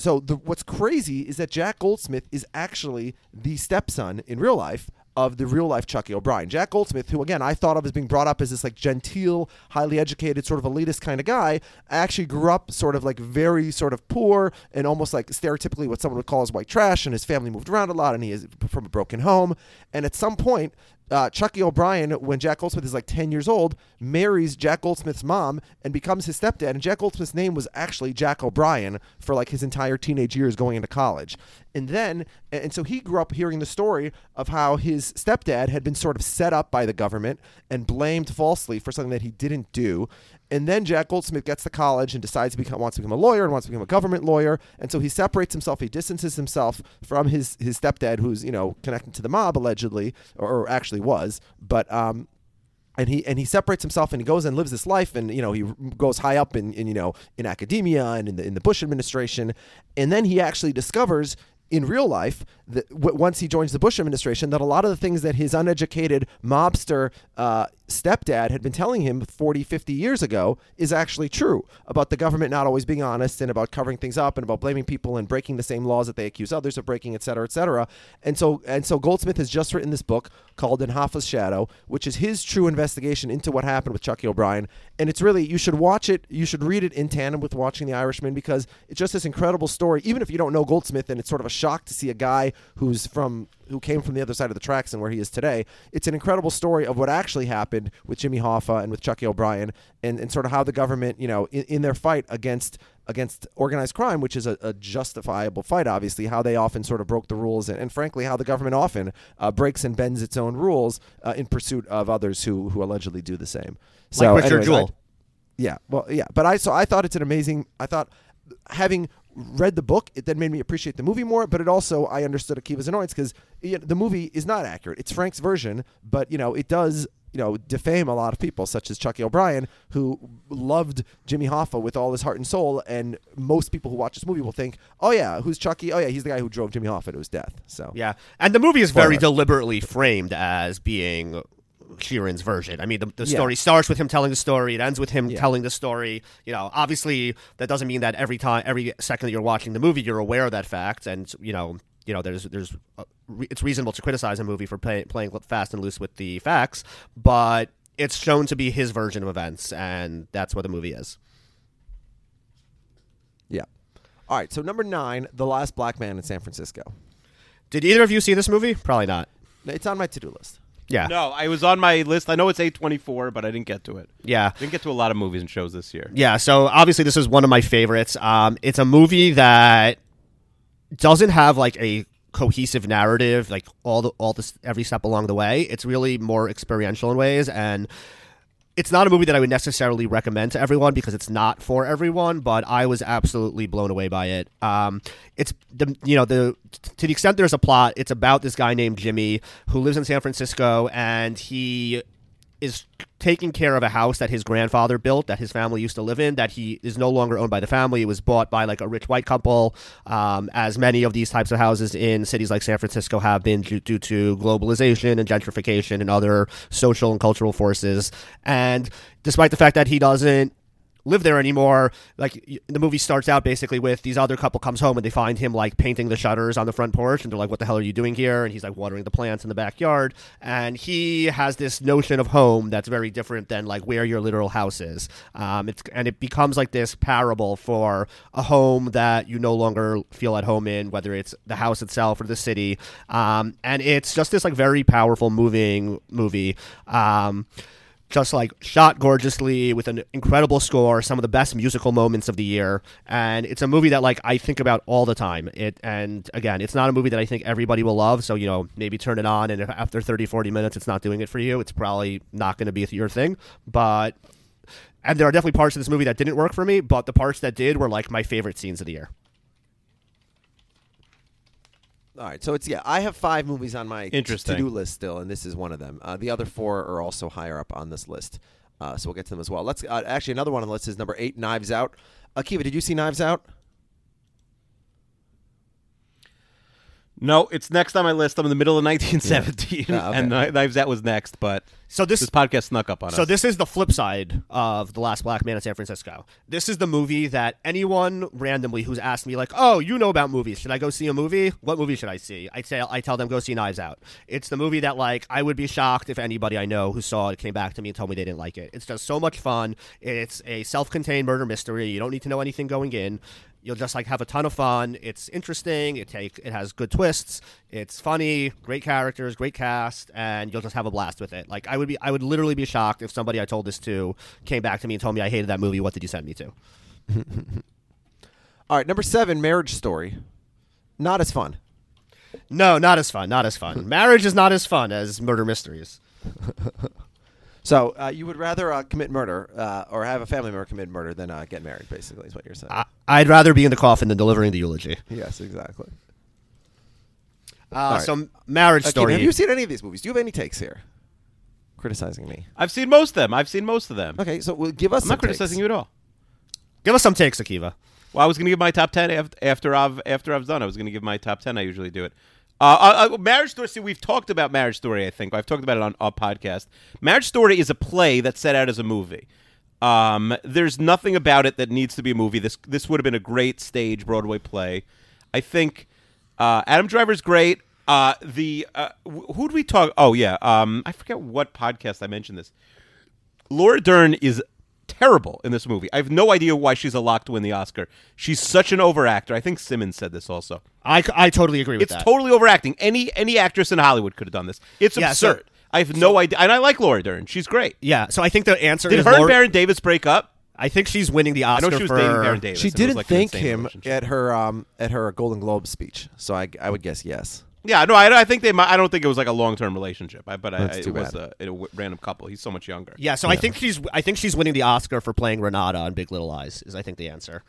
So the, what's crazy is that Jack Goldsmith is actually the stepson in real life of the real life Chucky O'Brien. Jack Goldsmith, who again I thought of as being brought up as this like genteel, highly educated, sort of elitist kind of guy, actually grew up sort of like very sort of poor and almost like stereotypically what someone would call as white trash. And his family moved around a lot, and he is from a broken home. And at some point, uh, Chucky O'Brien, when Jack Goldsmith is like 10 years old, marries Jack Goldsmith's mom and becomes his stepdad. And Jack Goldsmith's name was actually Jack O'Brien for like his entire teenage years going into college. And then, and so he grew up hearing the story of how his stepdad had been sort of set up by the government and blamed falsely for something that he didn't do. And then Jack Goldsmith gets to college and decides become wants to become a lawyer and wants to become a government lawyer. And so he separates himself, he distances himself from his his stepdad, who's you know connected to the mob allegedly, or, or actually was. But um, and he and he separates himself and he goes and lives this life and you know he goes high up in, in you know in academia and in the in the Bush administration and then he actually discovers in real life w- once he joins the Bush administration that a lot of the things that his uneducated mobster uh, stepdad had been telling him 40 50 years ago is actually true about the government not always being honest and about covering things up and about blaming people and breaking the same laws that they accuse others of breaking et cetera et cetera. And so and so Goldsmith has just written this book called In Hoffa's Shadow which is his true investigation into what happened with Chucky O'Brien and it's really you should watch it you should read it in tandem with watching The Irishman because it's just this incredible story even if you don't know Goldsmith and it's sort of a shock to see a guy who's from who came from the other side of the tracks and where he is today. It's an incredible story of what actually happened with Jimmy Hoffa and with Chucky O'Brien, and, and sort of how the government, you know, in, in their fight against against organized crime, which is a, a justifiable fight, obviously, how they often sort of broke the rules, and, and frankly, how the government often uh, breaks and bends its own rules uh, in pursuit of others who who allegedly do the same. So, Richard anyways, I- yeah, well, yeah, but I so I thought it's an amazing. I thought having read the book, it then made me appreciate the movie more. But it also I understood Akiva's annoyance because you know, the movie is not accurate. It's Frank's version, but you know it does you know defame a lot of people, such as Chucky O'Brien, who loved Jimmy Hoffa with all his heart and soul. And most people who watch this movie will think, oh yeah, who's Chucky? Oh yeah, he's the guy who drove Jimmy Hoffa to his death. So Yeah, and the movie is very deliberately framed as being Sheeran's version. I mean, the, the Yeah. story starts with him telling the story; it ends with him Yeah. telling the story. You know, obviously, that doesn't mean that every time, every second that you're watching the movie, you're aware of that fact, and you know, you know, there's there's uh, re- it's reasonable to criticize a movie for play, playing fast and loose with the facts, but it's shown to be his version of events, and that's what the movie is. yeah. All right, so number nine, The Last Black Man in San Francisco. Did either of you see this movie? Probably not. It's on my to-do list. Yeah, No, I was on my list. I know it's eight twenty four, but I didn't get to it. yeah. Didn't get to a lot of movies and shows this year. Yeah, so obviously this is one of my favorites. Um, it's a movie that doesn't have like a cohesive narrative, like all the all this every step along the way. It's really more experiential in ways, and it's not a movie that I would necessarily recommend to everyone because it's not for everyone. But I was absolutely blown away by it. Um, it's the you know the to the extent there's a plot, it's about this guy named Jimmy who lives in San Francisco, and he is taking care of a house that his grandfather built that his family used to live in that he is no longer owned by the family. It was bought by like a rich white couple um, as many of these types of houses in cities like san francisco have been due, due to globalization and gentrification and other social and cultural forces. And despite the fact that he doesn't live there anymore. Like the movie starts out basically with these other couple comes home and they find him like painting the shutters on the front porch and they're like, "What the hell are you doing here?" And he's like watering the plants in the backyard. And he has this notion of home that's very different than like where your literal house is. Um, it's and it becomes like this parable for a home that you no longer feel at home in, whether it's the house itself or the city. Um, and it's just this like very powerful, moving movie. Um, just like shot gorgeously with an incredible score, some of the best musical moments of the year, and it's a movie that like I think about all the time. It and again, it's not a movie that I think everybody will love, so you know, maybe turn it on and after 30 40 minutes it's not doing it for you, it's probably not going to be your thing, but and there are definitely parts of this movie that didn't work for me, but the parts that did were like my favorite scenes of the year. All right, so it's yeah. I have five movies on my Interesting. to-do list still, and this is one of them. Uh, the other four are also higher up on this list, uh, so we'll get to them as well. Let's uh, actually another one on the list is number eight, Knives Out. Akiva, did you see Knives Out? No, it's next on my list. I'm in the middle of 1917, Yeah, ah, okay. and Kni- Knives Out was next, but So this this podcast snuck up on So us. So this is the flip side of the last black man in San Francisco. This is the movie that anyone randomly who's asked me like, "Oh, you know about movies? Should I go see a movie? What movie should I see?" I say I tell them go see Knives Out. It's the movie that like I would be shocked if anybody I know who saw it came back to me and told me they didn't like it. It's just so much fun. It's a self-contained murder mystery. You don't need to know anything going in. You'll just like have a ton of fun. It's interesting. It take it has good twists. It's funny, great characters, great cast, and you'll just have a blast with it. Like I would be, I would literally be shocked if somebody I told this to came back to me and told me I hated that movie. What did you send me to? All right, number seven, Marriage Story. Not as fun. No, not as fun. Not as fun. Marriage is not as fun as murder mysteries. So uh, you would rather uh, commit murder uh, or have a family member commit murder than uh, get married, basically, is what you're saying. I, I'd rather be in the coffin than delivering the eulogy. yes, exactly. Uh, right. So, Marriage Akiva, Story. have you seen any of these movies? Do you have any takes here? Criticizing me. I've seen most of them. I've seen most of them. Okay, so well, give us I'm some not criticizing takes. you at all. Give us some takes, Akiva. Well, I was going to give my top ten after, after I've after I've done. I was going to give my top ten. I usually do it. Uh, uh, uh, Marriage Story. See, we've talked about Marriage Story. I think I've talked about it on our podcast. Marriage Story is a play that's set out as a movie. Um, there's nothing about it that needs to be a movie. This this would have been a great stage Broadway play. I think uh, Adam Driver's great. Uh, the uh, wh- who do we talk? Oh yeah, um, I forget what podcast I mentioned this. Laura Dern is terrible in this movie. I have no idea why she's a lock to win the Oscar. She's such an overactor. I think Simmons said this also. I, I totally agree with It's that. It's totally overacting. Any any actress in Hollywood could have done this. It's Yeah, so- absurd. I have no idea, and I like Laura Dern. She's great. yeah. So I think the answer Did is her and Baron Davis break up? I think she's winning the I Oscar know she was for. dating Baron Davis. She and it was didn't like thank him at her um, at her Golden Globe speech, so I, I would guess yes. Yeah, no, I, I think they. Might, I don't think it was like a long term relationship. I, but I, That's it too was bad. a, a w- random couple. He's so much younger. Yeah, so I think she's I think she's winning the Oscar for playing Renata on Big Little Lies. Is I think the answer.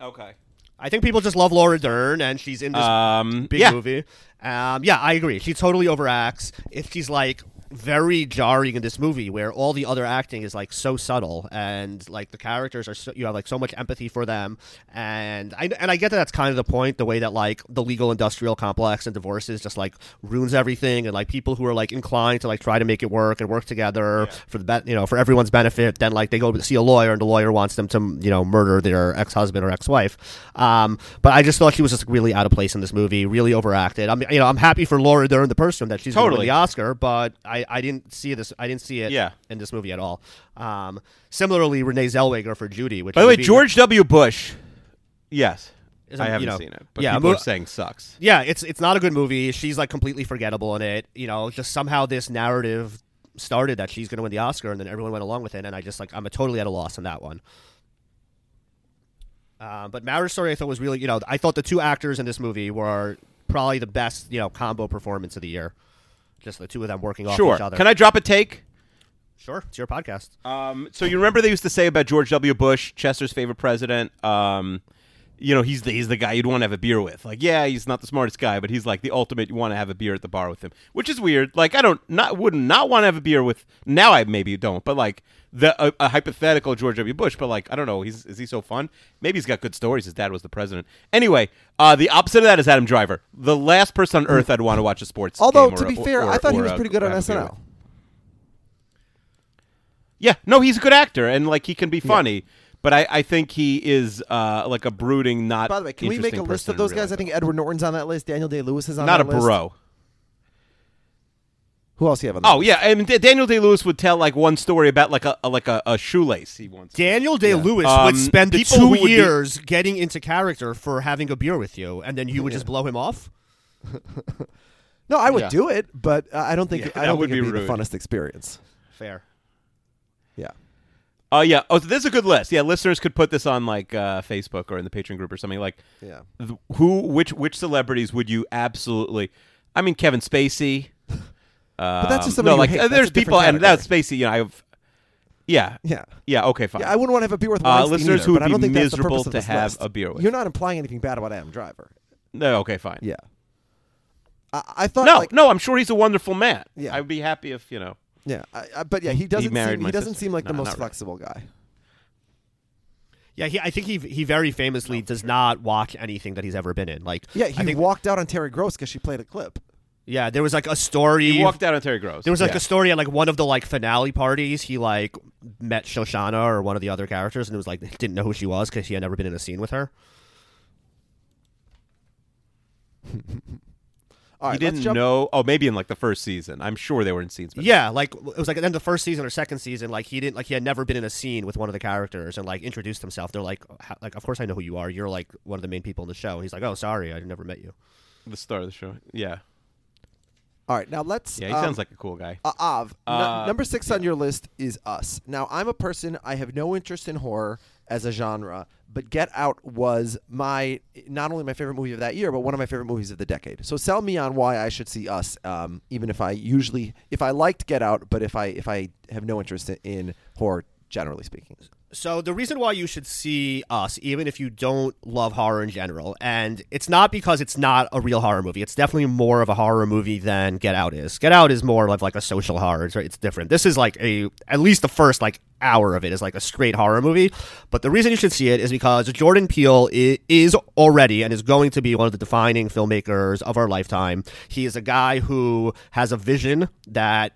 Okay. I think people just love Laura Dern, and she's in this Um, big yeah. movie. Um, yeah, I agree. She totally overacts. If she's like very jarring in this movie, where all the other acting is like so subtle, and like the characters are, so, you have like so much empathy for them, and I and I get that that's kind of the point. The way that like the legal industrial complex and divorces just like ruins everything, and like people who are like inclined to like try to make it work and work together for the be- you know for everyone's benefit, then like they go see a lawyer, and the lawyer wants them to you know murder their ex husband or ex wife. Um, but I just thought she was just really out of place in this movie, really overacted. I'm you know I'm happy for Laura Dern, the person that she's Totally. the Oscar, but I, I didn't see this. I didn't see it Yeah. in this movie at all. Um, similarly, Renee Zellweger for Judy, which By the way, George W. Bush. Yes, I a- you haven't know, seen it, but yeah, people mo- are saying sucks. Yeah, it's it's not a good movie. She's like completely forgettable in it. You know, just somehow this narrative started that she's going to win the Oscar, and then everyone went along with it. And I just like I'm a totally at a loss on that one. Um, but Marriage Story, I thought was really, you know, I thought the two actors in this movie were probably the best, you know, combo performance of the year. Just the two of them working off Sure. each other. Can I drop a take? Sure, it's your podcast. Um, so you remember they used to say about George W. Bush, Chester's favorite president. Um, you know, he's the he's the guy you'd want to have a beer with. Like, yeah, he's not the smartest guy, but he's like the ultimate. You want to have a beer at the bar with him, which is weird. Like, I don't not would not want to have a beer with. Now I maybe don't, but like the a, a hypothetical George W. Bush. But like, I don't know. He's is he so fun? Maybe he's got good stories. His dad was the president. Anyway, uh, the opposite of that is Adam Driver, the last person on earth I'd want to watch a sports. Although game to be fair, or- I thought he was pretty good on have a beer with. SNL. Yeah, no, he's a good actor, and like he can be funny. But I, I think he is uh, like a brooding, not. By the way, can we make a list of those real guys? I think Edward Norton's on that list. Daniel Day Lewis is on not a list. bro. Who else do you have on that Oh list? yeah, and D- Daniel Day Lewis would tell like one story about like a, a like a, a shoelace he once. Daniel Day Lewis Um, would spend the two would be- years getting into character for having a beer with you, and then you would just blow him off. No, I would Yeah. do it, but uh, I don't think Yeah, I that don't would think it'd be be the rude. funnest experience. Fair. Oh yeah. Oh, so this is a good list. Yeah, listeners could put this on like uh, Facebook or in the Patreon group or something. Like, Yeah. th- who, which, which celebrities would you absolutely? I mean, Kevin Spacey. But that's just Um, somebody no, like uh, there's people, and that's Spacey. You know, I've. Yeah. Yeah. Yeah. Okay. Fine. Yeah, I wouldn't want to have a beer with Uh, listeners either, who would but I don't be think that's the miserable to have list. a beer with. You're not implying anything bad about Adam Driver. no. Okay. Fine. Yeah. I, I thought No. like no. I'm sure he's a wonderful man. Yeah. I'd be happy if you know. Yeah, I, I, but yeah, he doesn't married seem, he doesn't sister. seem like the most not really. flexible guy. Yeah, he, I think he he very famously does not watch anything that he's ever been in. Like, Yeah, I he think, walked out on Terry Gross because she played a clip. yeah, there was like a story. He walked out on Terry Gross. There was like Yeah. a story at like one of the like finale parties. He like met Shoshanna or one of the other characters, and it was like didn't know who she was because he had never been in a scene with her. All right, he didn't know. Oh, maybe in like the first season. I'm sure they were in scenes. But Yeah, like it was like at the end of the first season or second season. Like he didn't like he had never been in a scene with one of the characters and like introduced himself. They're like, like of course I know who you are. You're like one of the main people in the show. And he's like, oh sorry, I never met you. the start of the show. Yeah. All right, now let's. Yeah. He um, sounds like a cool guy. Uh, Av, n- Uh, number six on your list is Us. Now, I'm a person, I have no interest in horror as a genre, but Get Out was my, not only my favorite movie of that year, but one of my favorite movies of the decade. So sell me on why I should see Us, um, even if I usually, if I liked Get Out, but if I, if I have no interest in, in horror, generally speaking. So the reason why you should see us, even if you don't love horror in general, and it's not because it's not a real horror movie. It's definitely more of a horror movie than Get Out is. Get Out is more of like a social horror. It's, it's different. This is like a at least the first like hour of it is like a straight horror movie. But the reason you should see it is because Jordan Peele is already and is going to be one of the defining filmmakers of our lifetime. He is a guy who has a vision that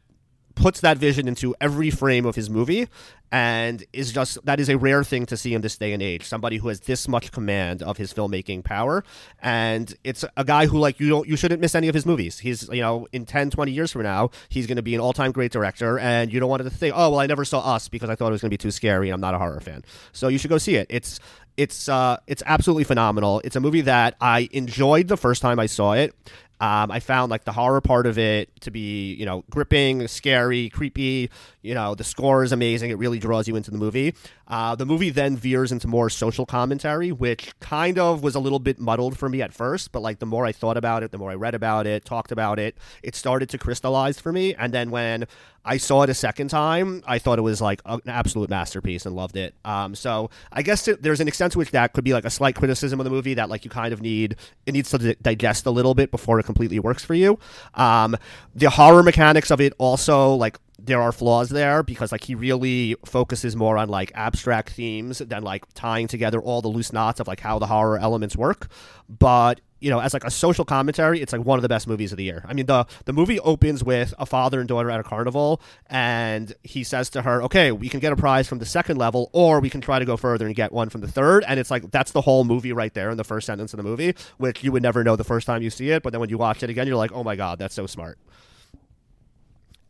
puts that vision into every frame of his movie and is just that is a rare thing to see in this day and age somebody who has this much command of his filmmaking power. And it's a guy who like you don't you shouldn't miss any of his movies. He's you know in 10 20 years from now he's going to be an all-time great director and you don't want to think oh well i never saw us because i thought it was going to be too scary and i'm not a horror fan. So you should go see it. It's it's uh it's absolutely phenomenal. It's a movie that i enjoyed the first time i saw it um, I found like the horror part of it to be, you know, gripping, scary, creepy. You know, the score is amazing. It really draws you into the movie. Uh, the movie then veers into more social commentary, which kind of was a little bit muddled for me at first. But like the more I thought about it, the more I read about it, talked about it, it started to crystallize for me. And then when I saw it a second time, I thought it was like an absolute masterpiece and loved it. Um, so I guess it, there's an extent to which that could be like a slight criticism of the movie that like you kind of need it needs to di- digest a little bit before it completely works for you. Um, the horror mechanics of it also like there are flaws there because like he really focuses more on like abstract themes than like tying together all the loose knots of like how the horror elements work. But you know, as like a social commentary, it's like one of the best movies of the year. I mean, the the movie opens with a father and daughter at a carnival, and he says to her, "Okay, we can get a prize from the second level, or we can try to go further and get one from the third. And it's like that's the whole movie right there in the first sentence of the movie, which you would never know the first time you see it, but then when you watch it again, you're like, "Oh my god, that's so smart."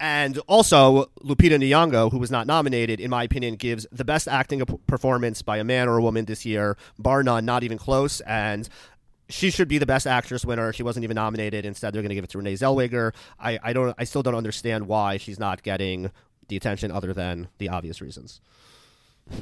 And also, Lupita Nyong'o, who was not nominated, in my opinion, gives the best acting performance by a man or a woman this year, bar none, not even close. And she should be the best actress winner. She wasn't even nominated. Instead, they're going to give it to Renee Zellweger. I, I don't. I still don't understand why she's not getting the attention, other than the obvious reasons.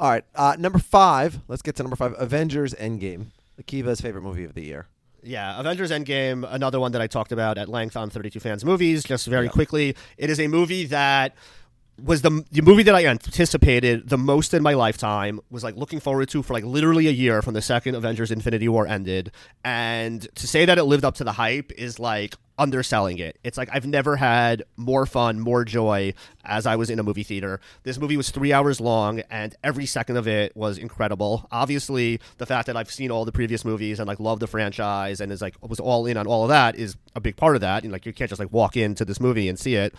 All right, uh, number five. Let's get to number five. Avengers Endgame, Akiva's favorite movie of the year. Yeah, Avengers Endgame, another one that I talked about at length on 32 Fans Movies. Just very quickly, it is a movie that was the the movie that I anticipated the most in my lifetime. Was like looking forward to for like literally a year from the second Avengers: Infinity War ended, and to say that it lived up to the hype is like underselling it. It's like I've never had more fun, more joy as I was in a movie theater. This movie was three hours long, and every second of it was incredible. Obviously, the fact that I've seen all the previous movies and like love the franchise and is like was all in on all of that is a big part of that. And like you can't just like walk into this movie and see it,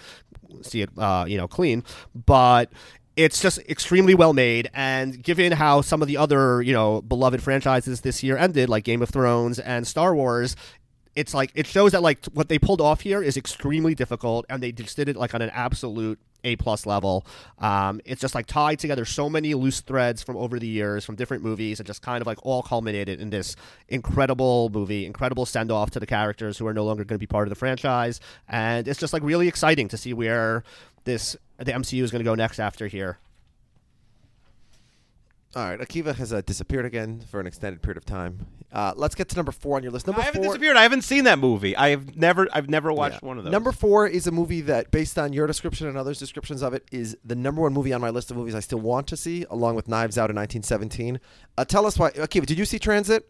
see it, uh, you know, clean. But it's just extremely well made and given how some of the other you know beloved franchises this year ended like game of thrones and star wars it's like it shows that like what they pulled off here is extremely difficult and they just did it like on an absolute a plus level. Um, it's just like tied together so many loose threads from over the years from different movies and just kind of like all culminated in this incredible movie incredible send off to the characters who are no longer going to be part of the franchise. And it's just like really exciting to see where this the mcu is going to go next after here All right, Akiva has uh, disappeared again for an extended period of time. Uh, let's get to number four on your list. Number I haven't four. disappeared. I haven't seen that movie. I have never. I've never watched Yeah. one of those. Number four is a movie that, based on your description and others' descriptions of it, is the number one movie on my list of movies I still want to see, along with Knives Out in 1917. Uh, tell us why. Akiva, did you see Transit?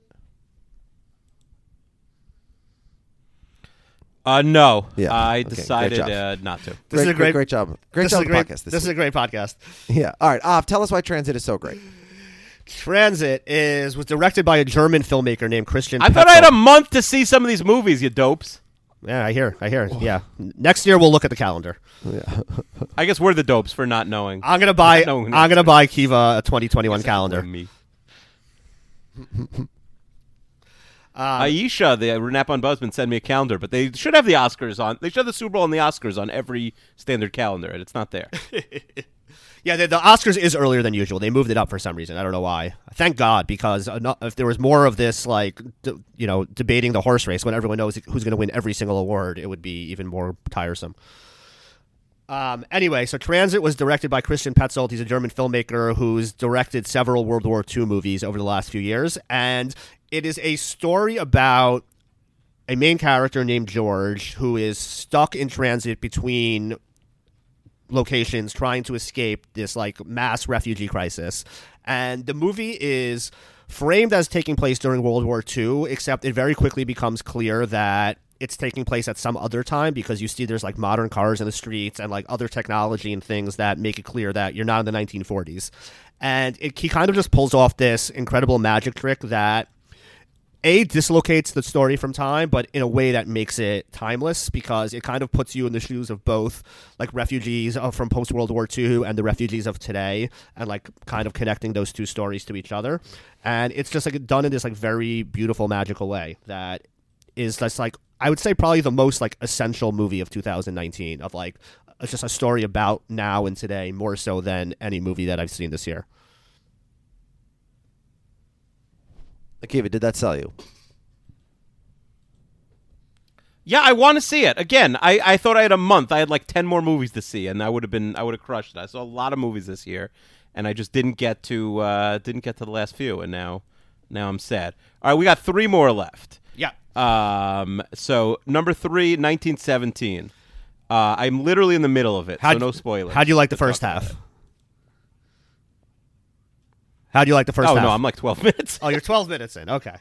Uh, no. Yeah. I Okay, decided uh, not to. This great, is a great, great job. Great this job is a great, podcast this, this is a great podcast. Yeah. All right. Av, tell us why Transit is so great. Transit is was directed by a German filmmaker named Christian. I thought I had a month to see some of these movies. You dopes. Yeah, I hear. I hear. Yeah. Next year we'll look at the calendar. Yeah. I guess we're the dopes for not knowing. I'm gonna buy. Not knowing I'm gonna buy Kiva a 2021 calendar. Me. Um, Aisha, the Renap on Buzzman, sent me a calendar, but they should have the Oscars on. They should have the Super Bowl and the Oscars on every standard calendar, and it's not there. Yeah, the, the Oscars is earlier than usual. They moved it up for some reason. I don't know why. Thank God, because if there was more of this, like you know, debating the horse race when everyone knows who's going to win every single award, it would be even more tiresome. Um, anyway, so Transit was directed by Christian Petzold. He's a German filmmaker who's directed several World War II movies over the last few years, and it is a story about a main character named George who is stuck in transit between locations trying to escape this like mass refugee crisis. And the movie is framed as taking place during World War II, except it very quickly becomes clear that it's taking place at some other time because you see there's like modern cars in the streets and like other technology and things that make it clear that you're not in the 1940s. And it, he kind of just pulls off this incredible magic trick that a dislocates the story from time but in a way that makes it timeless because it kind of puts you in the shoes of both like refugees from post world war ii and the refugees of today and like kind of connecting those two stories to each other. And it's just like done in this like very beautiful magical way that is just like i would say probably the most like essential movie of 2019 of like it's just a story about now and today more so than any movie that i've seen this year Akiva, did that sell you? yeah, I want to see it again. I, I thought I had a month. I had like ten more movies to see, and I would have been I would have crushed it. I saw a lot of movies this year, and I just didn't get to uh, didn't get to the last few, and now now I'm sad. All right, we got three more left. yeah Um, so number three, 1917. Uh, I'm literally in the middle of it, so no spoilers. How'd you like the first about half? It. How'd you like the first Oh half? no, I'm like 12 minutes. Oh, you're 12 minutes in. Okay.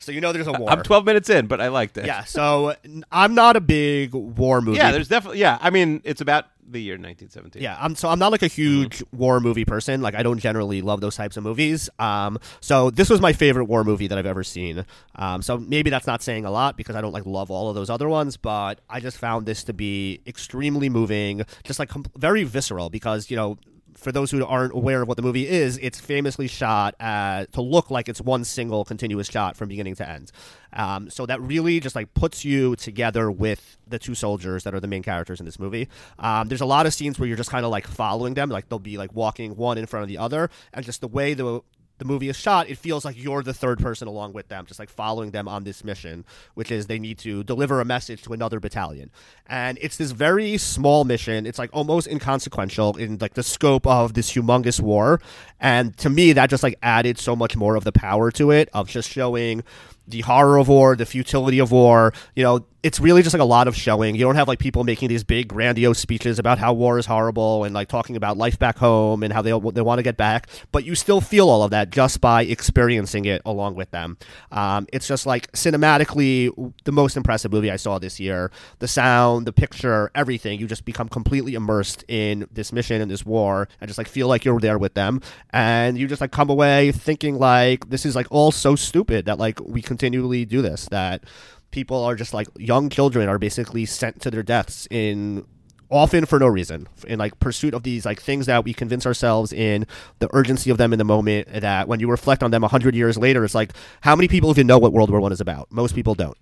So you know there's a war. I'm 12 minutes in, but I liked it. Yeah. So I'm not a big war movie. Yeah, there's definitely yeah. I mean, it's about the year 1917. Yeah, I'm so I'm not like a huge Mm-hmm. war movie person. Like I don't generally love those types of movies. Um, so this was my favorite war movie that I've ever seen. Um, so maybe that's not saying a lot because I don't like love all of those other ones, but I just found this to be extremely moving, just like com- very visceral because you know. For those who aren't aware of what the movie is, it's famously shot uh, to look like it's one single continuous shot from beginning to end. Um, so that really just like puts you together with the two soldiers that are the main characters in this movie. Um, there's a lot of scenes where you're just kind of like following them, like they'll be like walking one in front of the other, and just the way the the movie is shot, it feels like you're the third person along with them, just like following them on this mission, which is they need to deliver a message to another battalion. And it's this very small mission. It's like almost inconsequential in like the scope of this humongous war. And to me, that just like added so much more of the power to it of just showing the horror of war, the futility of war. You know, it's really just like a lot of showing. You don't have like people making these big grandiose speeches about how war is horrible and like talking about life back home and how they they want to get back, but you still feel all of that just by experiencing it along with them. Um, it's just like cinematically the most impressive movie I saw this year. The sound, the picture, everything. You just become completely immersed in this mission and this war, and just like feel like you're there with them, and you just like come away thinking like this is like all so stupid that like we continually do this that people are just like young children are basically sent to their deaths in often for no reason in like pursuit of these like things that we convince ourselves in the urgency of them in the moment that when you reflect on them 100 years later it's like how many people even know what world war one is about most people don't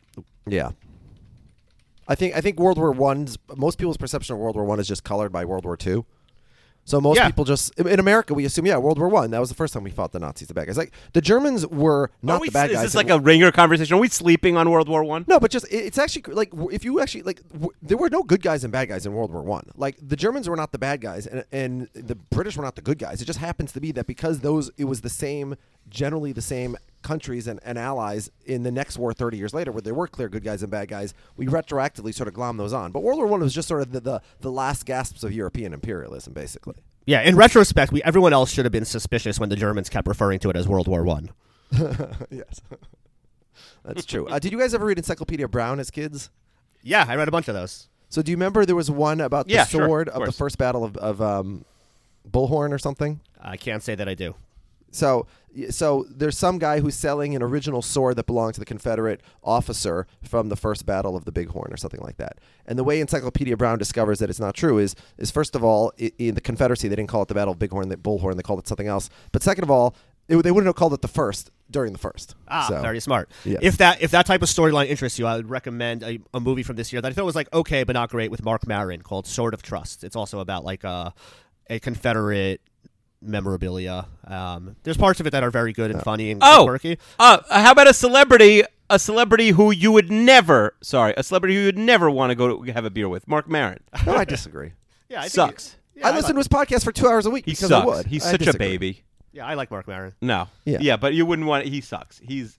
Yeah. I think I think World War One's most people's perception of World War One is just colored by World War Two. So most Yeah. people just in America we assume yeah World War One that was the first time we fought the Nazis the bad guys like the Germans were not we, the bad is guys this like a ringer conversation? Are we sleeping on World War One? No, but just it's actually like if you actually like w- there were no good guys and bad guys in World War One. Like the Germans were not the bad guys, and, and the British were not the good guys. It just happens to be that because those it was the same, generally the same countries and, and allies in the next war 30 years later where there were clear good guys and bad guys we retroactively sort of glom those on. But world war one was just sort of the, the, the last gasps of european imperialism basically. Yeah in retrospect we everyone else should have been suspicious when the germans kept referring to it as world war one. Yes. That's true. Uh, did you guys ever read encyclopedia brown as kids? Yeah i read a bunch of those. So do you remember there was one about the Yeah, sure, sword of of, the first battle of, of um, Bullhorn or something? i can't say that i do. So so there's some guy who's selling an original sword that belonged to the Confederate officer from the first battle of the Bighorn or something like that. And the way Encyclopedia Brown discovers that it's not true is is first of all i- in the Confederacy they didn't call it the Battle of Bighorn, the Bullhorn, they called it something else. But second of all, it, they wouldn't have called it the first during the first. Ah, So- very smart. Yes. If that if that type of storyline interests you, I would recommend a, a movie from this year that I thought was like okay but not great with Marc Maron called Sword of Trust. It's also about like a a Confederate memorabilia. Um, there's parts of it that are very good and funny and Oh, quirky. uh, how about a celebrity? A celebrity who you would never, sorry, a celebrity who you would never want to go to have a beer with, Marc Maron. No, I disagree. Yeah, I think Sucks. I listen to his podcast for two hours a week He because I sucks. would. He's I such a baby. Yeah, I like Marc Maron. No. Yeah. but you wouldn't want. He sucks. He's.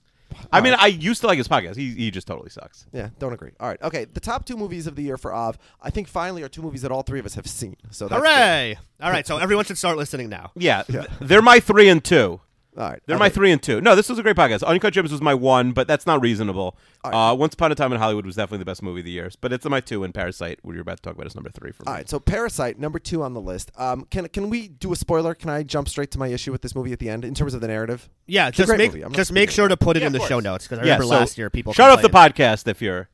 I mean, I used to like his podcast. He he just totally sucks. Yeah, don't agree. All right, okay. The top two movies of the year for Av, I think finally are two movies that all three of us have seen. So that's good. Hooray! All right, so everyone should start listening now. Yeah, th- they're my three and two. All right, They're okay. my three and two. No, this was a great podcast. Uncut Gems was my one, but that's not reasonable. Uh, Once Upon a Time in Hollywood was definitely the best movie of the year, but it's my two. And Parasite, what you're about to talk about, is number three for me. All right, so Parasite, number two on the list. Um, can can we do a spoiler? Can I jump straight to my issue with this movie at the end in terms of the narrative? Yeah, just make movie. I'm not just make sure to put it Yeah, in of the show notes because I Yeah, remember so last year people shut off the podcast if you're.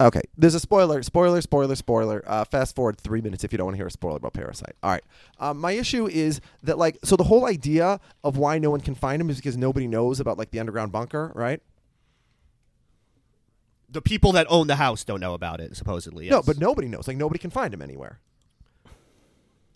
Okay, there's a spoiler, spoiler, spoiler, spoiler. Uh, fast forward three minutes if you don't want to hear a spoiler about Parasite. All right, um, my issue is that like, so the whole idea of why no one can find him is because nobody knows about like the underground bunker, right? The people that own the house don't know about it, supposedly. No, but nobody knows. Like nobody can find him anywhere.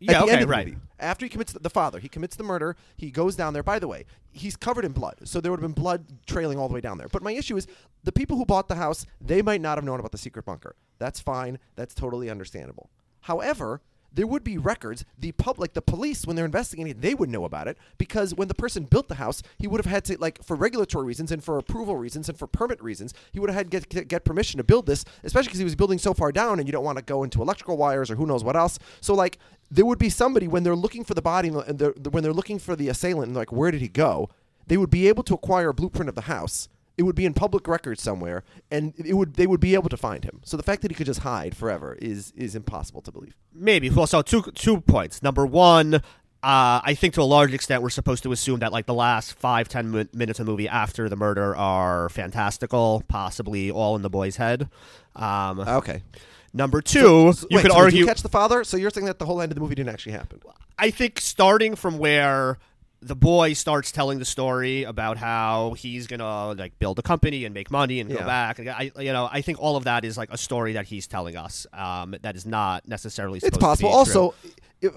Yeah, the okay, end of the right. movie. After he commits the, the father, he commits the murder. He goes down there. By the way, he's covered in blood, so there would have been blood trailing all the way down there. But my issue is the people who bought the house, they might not have known about the secret bunker. That's fine. That's totally understandable. However, there would be records. The public, the police, when they're investigating, they would know about it because when the person built the house, he would have had to, like, for regulatory reasons and for approval reasons and for permit reasons, he would have had to get, get, permission to build this, especially because he was building so far down and you don't want to go into electrical wires or who knows what else. So, like, there would be somebody when they're looking for the body and they're, when they're looking for the assailant and, like, where did he go? They would be able to acquire a blueprint of the house. It would be in public records somewhere, and it would they would be able to find him. So the fact that he could just hide forever is is impossible to believe. Maybe. Well, so two two points. Number one, uh, I think to a large extent we're supposed to assume that like the last five ten min- minutes of the movie after the murder are fantastical, possibly all in the boy's head. Um, Okay. number two, So- you wait, could so argue. you catch the father. So you're saying that the whole end of the movie didn't actually happen. I think starting from where the boy starts telling the story about how he's gonna like build a company and make money and go Yeah. back. and I, you know, I think all of that is like a story that he's telling us. Um, that is not necessarily. It's possible. Also,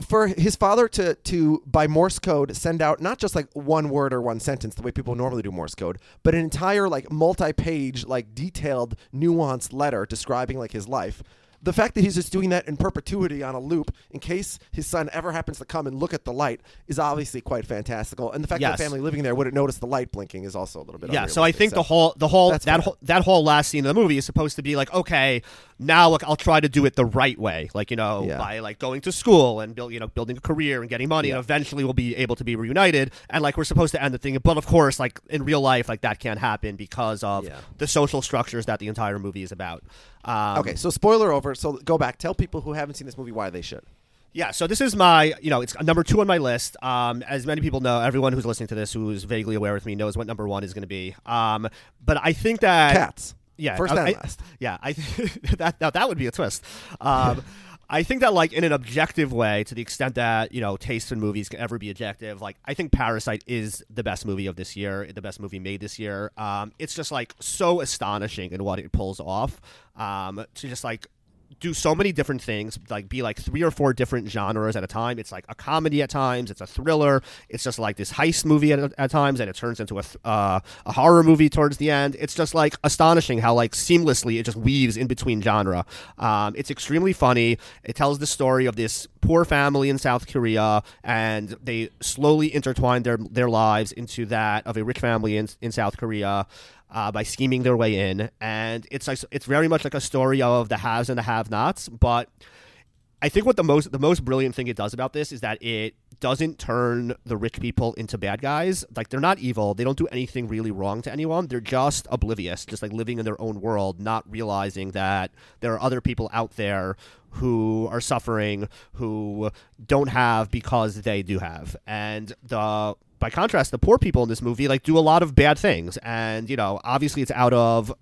for his father to to by Morse code send out not just like one word or one sentence the way people normally do Morse code, but an entire like multi-page like detailed nuanced letter describing like his life. The fact that he's just doing that in perpetuity on a loop in case his son ever happens to come and look at the light is obviously quite fantastical. And the fact that the family living there wouldn't notice the light blinking is also a little bit. Yeah, so I think the whole the whole that fair. whole, that whole last scene of the movie is supposed to be like, okay, now look, I'll try to do it the right way, like you know, Yeah. by like going to school and build, you know, building a career and getting money, Yeah. and eventually we'll be able to be reunited. And like we're supposed to end the thing, but of course, like in real life, like that can't happen because of Yeah. the social structures that the entire movie is about. Um, Okay, so spoiler over. So go back. Tell people who haven't seen this movie why they should. Yeah, so this is my, you know, it's number two on my list. Um, as many people know, everyone who's listening to this who is vaguely aware with me knows what number one is going to be. Um, but I think that Cats. yeah, First I- and I- last. Yeah, I that now that would be a twist. Um, I think that like in an objective way, to the extent that you know taste in movies can ever be objective, like I think Parasite is the best movie of this year, the best movie made this year. Um, it's just like so astonishing in what it pulls off. Um, to just like do so many different things, like be like three or four different genres at a time. It's like a comedy at times, it's a thriller, it's just like this heist movie at, at times, and it turns into a uh, a horror movie towards the end. It's just like astonishing how like seamlessly it just weaves in between genre. Um, it's extremely funny. It tells the story of this poor family in South Korea, and they slowly intertwine their their lives into that of a rich family in in South Korea uh, by scheming their way in, and it's like it's very much like a story of the haves and the have-nots. But I think what the most the most brilliant thing it does about this is that it doesn't turn the rich people into bad guys. Like they're not evil. They don't do anything really wrong to anyone. They're just oblivious, just like living in their own world, not realizing that there are other people out there who are suffering who don't have because they do have. And the by contrast, the poor people in this movie like do a lot of bad things. And, you know, obviously it's out of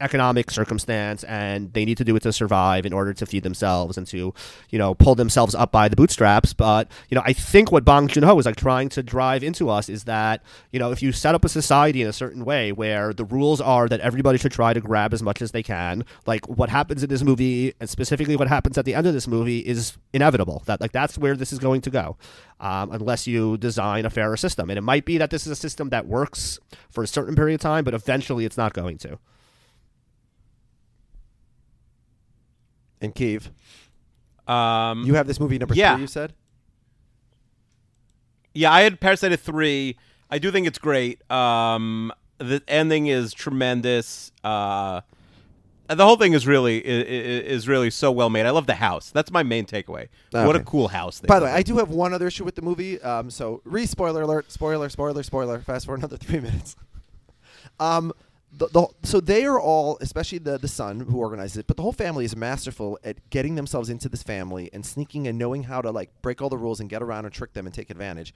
economic circumstance and they need to do it to survive in order to feed themselves and to you know pull themselves up by the bootstraps. But you know i think what bong joon-ho is like trying to drive into us is that you know if you set up a society in a certain way where the rules are that everybody should try to grab as much as they can like what happens in this movie and specifically what happens at the end of this movie is inevitable. That like that's where this is going to go um, unless you design a fairer system. And it might be that this is a system that works for a certain period of time but eventually it's not going to And Kiev, Um, you have this movie number yeah. three. You said. Yeah, I had Parasite at three. I do think it's great. Um, the ending is tremendous. Uh, the whole thing is really is, is really so well made. I love the house. That's my main takeaway. What a cool house! They By the way, I do have one other issue with the movie. Um, so, re spoiler alert, spoiler, spoiler, spoiler. Fast forward another three minutes. Um, the, the so they are all, especially the the son who organizes it, but the whole family is masterful at getting themselves into this family and sneaking and knowing how to like break all the rules and get around and trick them and take advantage.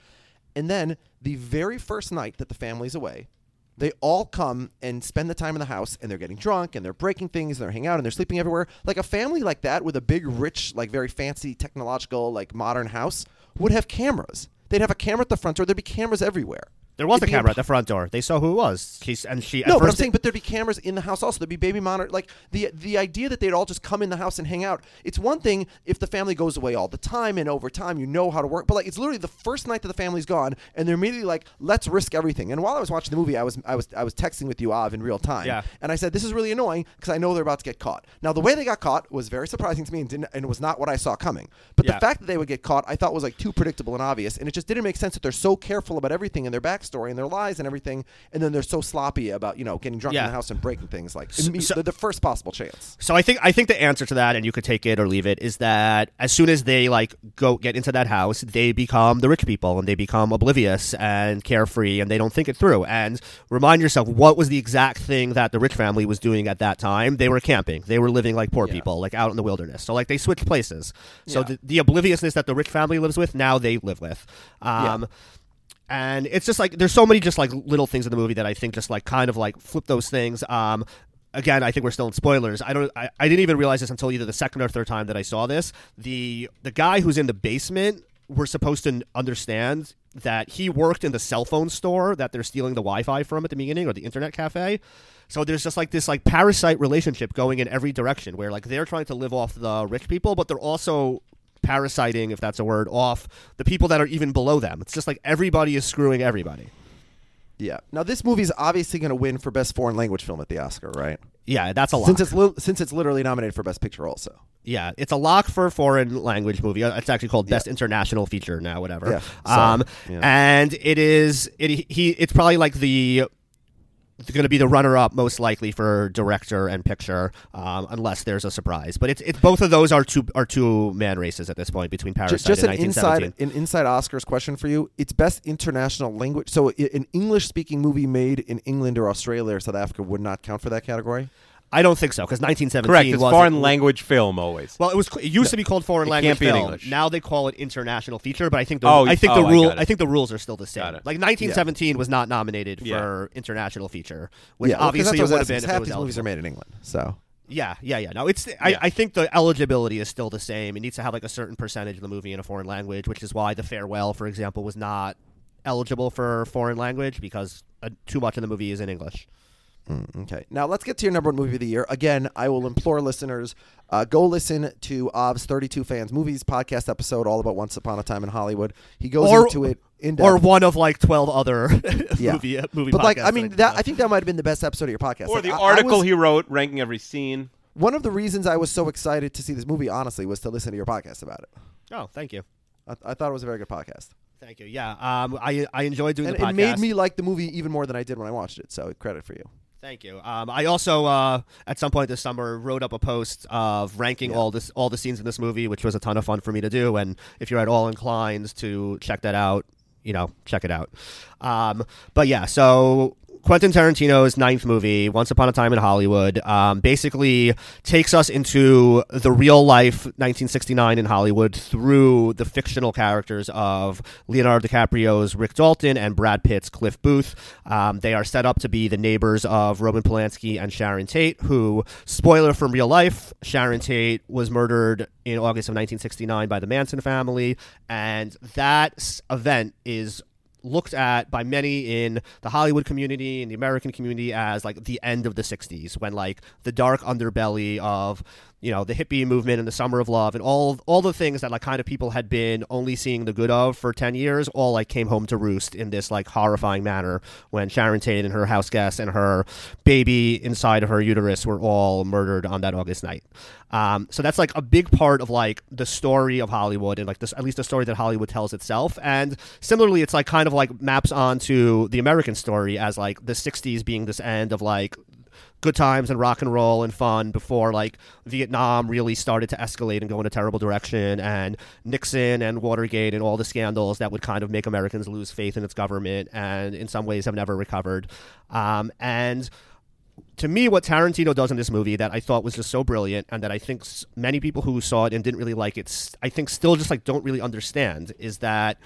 And then the very first night that the family's away, they all come and spend the time in the house and they're getting drunk and they're breaking things and they're hanging out and they're sleeping everywhere. Like a family like that with a big, rich, like very fancy technological, like modern house would have cameras. They'd have a camera at the front door. There'd be cameras everywhere. There was a camera imp- at the front door. They saw who it was. She's and she. No, but I'm saying, but there'd be cameras in the house also. There'd be baby monitor. Like the the idea that they'd all just come in the house and hang out. It's one thing if the family goes away all the time and over time you know how to work. But like it's literally the first night that the family's gone and they're immediately like, let's risk everything. And while I was watching the movie, I was I was I was texting with you, Av, in real time. Yeah. And I said, this is really annoying because I know they're about to get caught. Now the way they got caught was very surprising to me and didn't and was not what I saw coming. But Yeah. the fact that they would get caught, I thought was like too predictable and obvious, and it just didn't make sense that they're so careful about everything and their backstory and their lies and everything, and then they're so sloppy about you know getting drunk in the house and breaking things like So- the, the first possible chance. So I think I think the answer to that, and you could take it or leave it, is that as soon as they like go get into that house, they become the rich people and they become oblivious and carefree and they don't think it through. And remind yourself what was the exact thing that the rich family was doing at that time? They were camping. They were living like poor people, like out in the wilderness. So like they switched places. So Yeah. the, the obliviousness that the rich family lives with, now they live with. Um, and it's just like there's so many just like little things in the movie that I think just like kind of like flip those things. Um, again, I think we're still in spoilers. I don't. I, I didn't even realize this until either the second or third time that I saw this. The the guy who's in the basement, we're supposed to understand that he worked in the cell phone store that they're stealing the Wi-Fi from at the beginning or the internet cafe. So there's just like this like parasite relationship going in every direction where like they're trying to live off the rich people, but they're also parasiting, if that's a word, off the people that are even below them. It's just like everybody is screwing everybody. Yeah. Now this movie's obviously going to win for best foreign language film at the Oscar, right? Yeah, that's a lot. Since it's li- since it's literally nominated for Best Picture, also. Yeah, it's a lock for foreign language movie. Uh, It's actually called Best International Feature now, whatever. Yeah, so, um, yeah. and it is it he. It's probably like the going to be the runner-up most likely for director and picture, um, unless there's a surprise. But it's it's both of those are two are two man races at this point between Parasite just an and inside an inside Oscars question for you. It's best international language. So an English speaking movie made in England or Australia or South Africa would not count for that category. I don't think so because 1917 Correct. It's was foreign language film always. Well, it was. It used to be called foreign It language can't be in film. English. Now they call it international feature, but I think the Oh, I think oh, the I rule got it. I think the rules are still the same. Got it. Like 1917 was not nominated Yeah. for international feature, which yeah, obviously that's it would have been if it half was these movies are made in England. So Yeah, yeah, yeah. No, it's. I, I think the eligibility is still the same. It needs to have like a certain percentage of the movie in a foreign language, which is why The Farewell, for example, was not eligible for foreign language because uh, too much of the movie is in English. Okay. Now let's get to your number one movie of the year. Again, I will implore listeners uh, go listen to Ov's 32 Fans Movies podcast episode all about Once Upon a Time in Hollywood. He goes Or- into it in depth. Or one of like 12 other Yeah. movie movie. But like, I mean, that I think that might have been the best episode of your podcast. Or Like, the I- I article was- he wrote ranking every scene. One of the reasons I was so excited to see this movie, honestly, was to listen to your podcast about it. Oh, thank you. I, I thought it was a very good podcast, Thank you. Yeah, um, I I enjoyed doing and the it made me like the movie even more than I did when I watched it. So credit for you. Thank you. Um, I also, uh, at some point this summer, wrote up a post of ranking all this all the scenes in this movie, which was a ton of fun for me to do. And if you're at all inclined to check that out, you know, check it out. Um, but yeah, so Quentin Tarantino's ninth movie, Once Upon a Time in Hollywood, um, basically takes us into the real life 1969 in Hollywood through the fictional characters of Leonardo DiCaprio's Rick Dalton and Brad Pitt's Cliff Booth. Um, they are set up to be the neighbors of Roman Polanski and Sharon Tate, who, spoiler from real life, Sharon Tate was murdered in August of 1969 by the Manson family, and that event is looked at by many in the Hollywood community and the American community as like the end of the 60s when like the dark underbelly of you know the hippie movement and the summer of love and all all the things that like kind of people had been only seeing the good of for 10 years all like came home to roost in this like horrifying manner when Sharon Tate and her house guests and her baby inside of her uterus were all murdered on that August night. Um, so that's like a big part of like the story of Hollywood and like this at least the story that Hollywood tells itself. And similarly, it's like kind of like maps onto the American story as like the '60s being this end of like good times and rock and roll and fun before like Vietnam really started to escalate and go in a terrible direction and Nixon and Watergate and all the scandals that would kind of make Americans lose faith in its government and in some ways have never recovered. Um, and to me, what Tarantino does in this movie that I thought was just so brilliant, and that I think many people who saw it and didn't really like it, I think still just like don't really understand, is that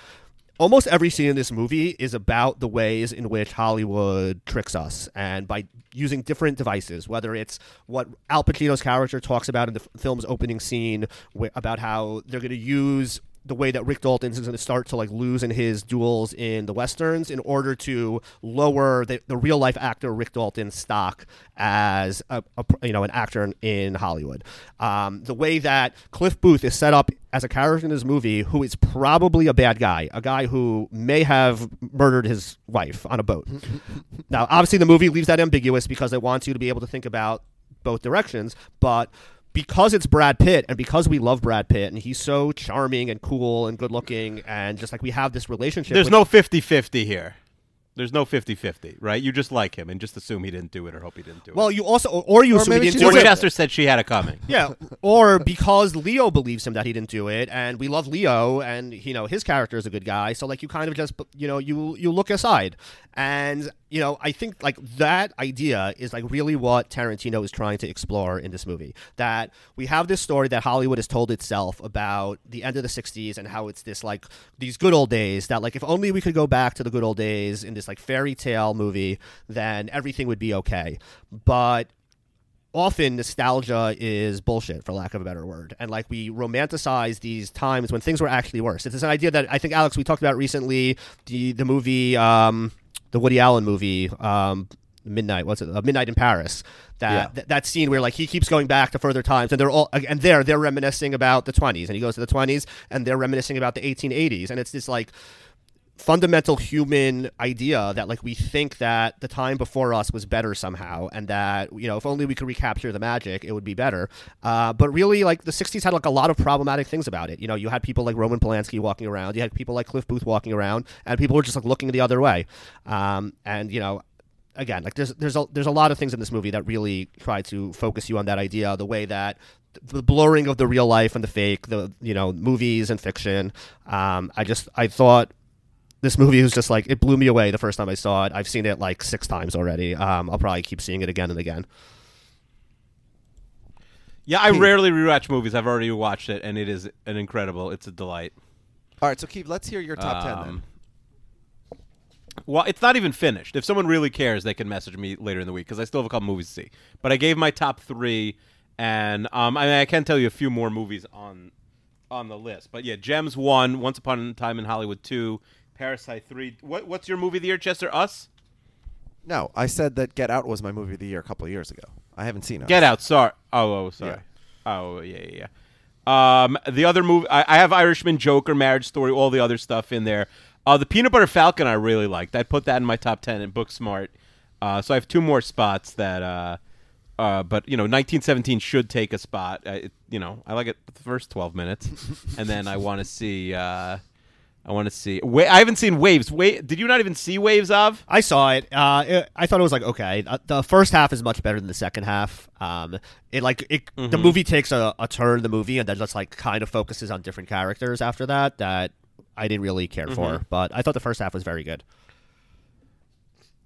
almost every scene in this movie is about the ways in which Hollywood tricks us, and by using different devices, whether it's what Al Pacino's character talks about in the film's opening scene wh- about how they're going to use the way that Rick Dalton is going to start to like lose in his duels in the westerns in order to lower the, the real life actor Rick Dalton's stock as a, a you know an actor in Hollywood. Um, the way that Cliff Booth is set up as a character in this movie, who is probably a bad guy, a guy who may have murdered his wife on a boat. now, obviously, the movie leaves that ambiguous because it wants you to be able to think about both directions, but because it's Brad Pitt and because we love Brad Pitt and he's so charming and cool and good looking and just like we have this relationship. There's with- no 50-50 here. There's no 50-50, right? You just like him and just assume he didn't do it or hope he didn't do it. Well, you also or you Or assume he didn't she do or it. Chester said she had it coming. Yeah, or because Leo believes him that he didn't do it, and we love Leo, and you know his character is a good guy. So like you kind of just you know you you look aside, and you know I think like that idea is like really what Tarantino is trying to explore in this movie. That we have this story that Hollywood has told itself about the end of the '60s and how it's this like these good old days. That like if only we could go back to the good old days in this like fairy tale movie, then everything would be okay. But often nostalgia is bullshit for lack of a better word and like we romanticize these times when things were actually worse it's an idea that i think alex we talked about recently the the movie um the woody allen movie um midnight what's it uh, midnight in paris that Yeah. th- that scene where like he keeps going back to further times and they're all and there they're reminiscing about the 20s and he goes to the 20s and they're reminiscing about the 1880s and it's this like fundamental human idea that like we think that the time before us was better somehow and that you know if only we could recapture the magic it would be better. Uh, but really like the 60s had like a lot of problematic things about it. You know you had people like roman polanski walking around you had people like cliff booth walking around and people were just like looking the other way. Um, and you know again like there's there's a there's a lot of things in this movie that really try to focus you on that idea the way that the blurring of the real life and the fake the you know movies and fiction. Um, i just i thought this movie was just like it blew me away the first time I saw it. I've seen it like six times already. Um, I'll probably keep seeing it again and again. Yeah, I rarely rewatch movies. I've already watched it, and it is an incredible. It's a delight. All right, so Keith, let's hear your top ten then. Um, Well, it's not even finished. If someone really cares, they can message me later in the week because I still have a couple movies to see. But I gave my top three, and um, I, mean, I can tell you a few more movies on on the list. But yeah, Gems one, Once Upon a Time in Hollywood two, Parasite three. What what's your movie of the year, Chester? Us? No, I said that Get Out was my movie of the year a couple of years ago. I haven't seen it. Get Out. Sorry. Oh, oh, sorry. Oh, yeah, yeah, yeah. Um, the other movie, I, I have Irishman, Joker, Marriage Story, all the other stuff in there. Uh, the Peanut Butter Falcon, I really liked. I put that in my top ten in Booksmart. Uh, so I have two more spots that. Uh, uh, but you know, 1917 should take a spot. Uh, it, you know, I like it the first 12 minutes, and then I want to see. Uh, I want to see. Wa- I haven't seen Waves. Wait, did you not even see Waves of? I saw it. Uh, it I thought it was like okay. Uh, the first half is much better than the second half. Um, it like it. The movie takes a, a turn. The movie and then just like kind of focuses on different characters after that. That I didn't really care for, but I thought the first half was very good.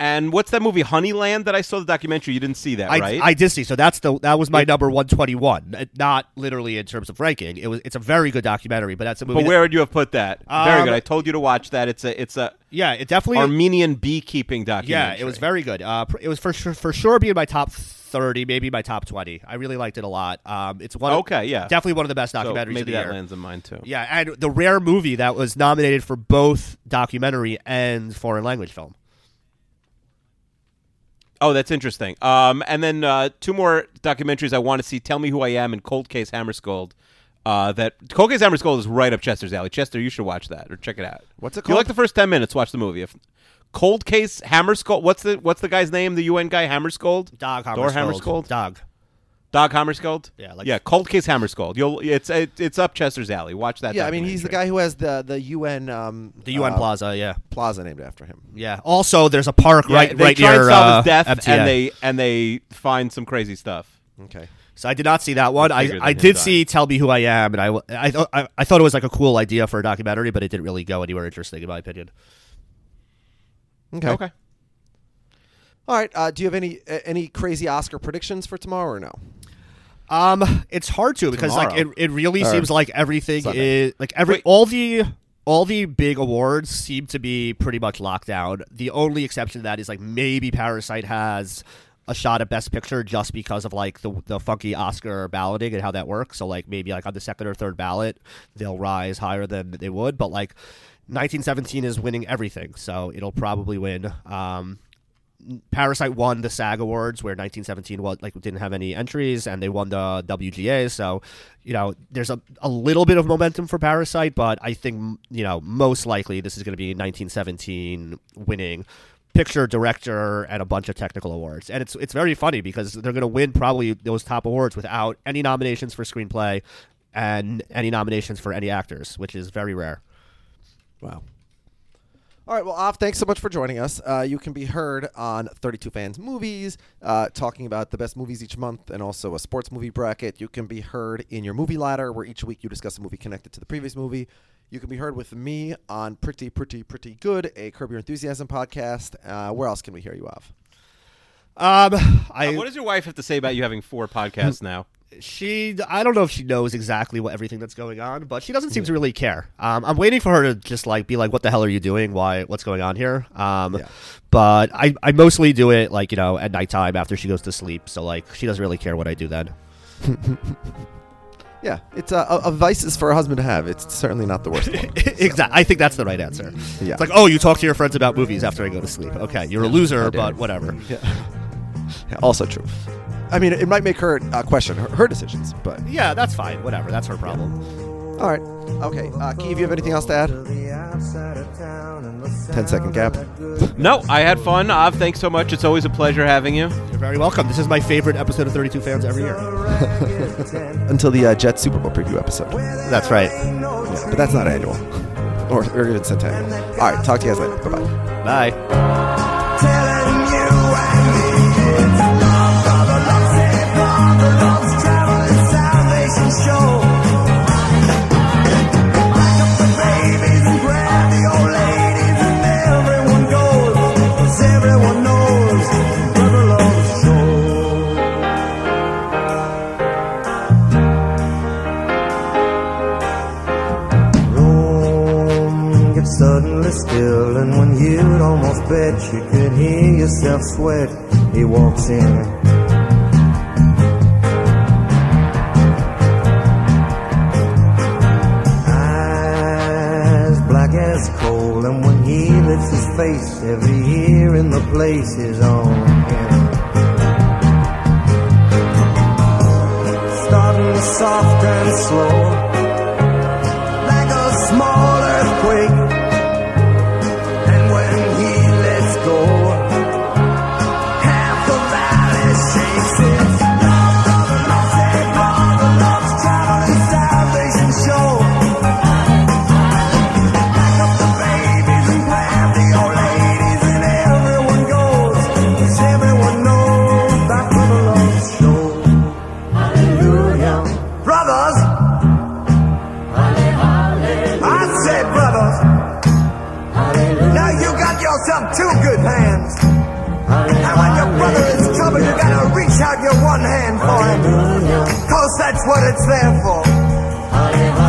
And what's that movie, Honeyland? That I saw the documentary. You didn't see that, I, right? I did see. So that's the that was my number one twenty one. Not literally in terms of ranking. It was it's a very good documentary, but that's a movie. But that- where would you have put that? Very Um, good. I told you to watch that. It's a it's a yeah, it definitely Armenian beekeeping documentary. Yeah, it was very good. Uh, it was for sure, for sure being my top thirty, maybe my top twenty. I really liked it a lot. Um, it's one. of- Okay, yeah. definitely one of the best So documentaries maybe of the that year. lands in mine too. Yeah, and the rare movie that was nominated for both documentary and foreign language film. Oh, that's interesting. Um, and then uh, two more documentaries I want to see: Tell Me Who I Am and Cold Case Hammarskjöld. Uh, that Cold Case Hammarskjöld is right up Chester's alley. Chester, you should watch that or check it out. What's it If you like the first ten minutes, watch the movie. If Cold Case Hammarskjöld, what's the what's the guy's name? The UN guy Hammarskjöld. Dog Thor Hammarskjöld. Hammarskjöld. Dog. Dag Hammarskjöld. Yeah, like- yeah. Cold Case Hammarskjöld. You'll it's it, it's up Chester's alley. Watch that. Yeah, I mean he's the guy who has the the UN um, The UN uh, Plaza. Yeah, plaza named after him. yeah. Also, there's a park Yeah, right they right try near and solve uh, his death, MTA. and they and they find some crazy stuff. Okay. So I did not see that one. I, I did he'd see "Tell Me Who I Am," and I w- I, thought I, I thought it was like a cool idea for a documentary, but it didn't really go anywhere interesting in my opinion. Okay. Okay. All right. Uh, do you have any uh, any crazy Oscar predictions for tomorrow or no? Um, it's hard to because like it, it really Or seems like everything Sunday. is like every Wait. all the all the big awards seem to be pretty much locked down. The only exception to that is like maybe Parasite has a shot at Best Picture just because of like the the funky Oscar balloting and how that works. So like maybe like on the second or third ballot they'll rise higher than they would, but like 1917 is winning everything, so it'll probably win. Um, Parasite won the SAG Awards, where 1917 was like didn't have any entries, and they won the WGA. So, you know, there's a, a little bit of momentum for Parasite, but I think you know most likely this is going to be 1917 winning picture, director, and a bunch of technical awards. And it's it's very funny because they're going to win probably those top awards without any nominations for screenplay and any nominations for any actors, which is very rare. Wow. All right, well, Off, thanks so much for joining us. Uh, you can be heard on 32 Fans Movies, uh, talking about the best movies each month and also a sports movie bracket. You can be heard in your movie ladder, where each week you discuss a movie connected to the previous movie. You can be heard with me on Pretty, Pretty, Pretty Good, a Curb Your Enthusiasm podcast. Uh, where else can we hear you, Off? Um, I Uh, what does your wife have to say about you having four podcasts now? She I don't know if she knows exactly what everything that's going on, but she doesn't seem to really care. Um, I'm waiting for her to just like be like, "What the hell are you doing? Why? What's going on here?" Um, Yeah. but I I mostly do it like you know at nighttime after she goes to sleep, so like she doesn't really care what I do then. Yeah, it's a, a, a vice is for a husband to have. It's certainly not the worst one. exactly. I think that's the right answer. Yeah. It's like, oh, you talk to your friends about movies after I go to sleep. Okay, you're a loser, but whatever. Yeah, also true. I mean, it might make her uh, question her, her decisions, but Yeah, that's fine. Whatever. That's her problem. all right. Okay, uh, Key, if you have anything else to add? 10 second gap. No, I had fun. Av, thanks so much. It's always a pleasure having you. You're very welcome. This is my favorite episode of 32 Fans every year. Until the uh, Jets Super Bowl preview episode. That's right. Yeah, but that's not annual. Or, or even centennial. All right, talk to you guys later. Bye bye. You could hear yourself sweat, he walks in. Eyes black as coal, and when he lifts his face, every ear in the place is on him. Starting soft and slow one hand for him. Cause that's what it's there for.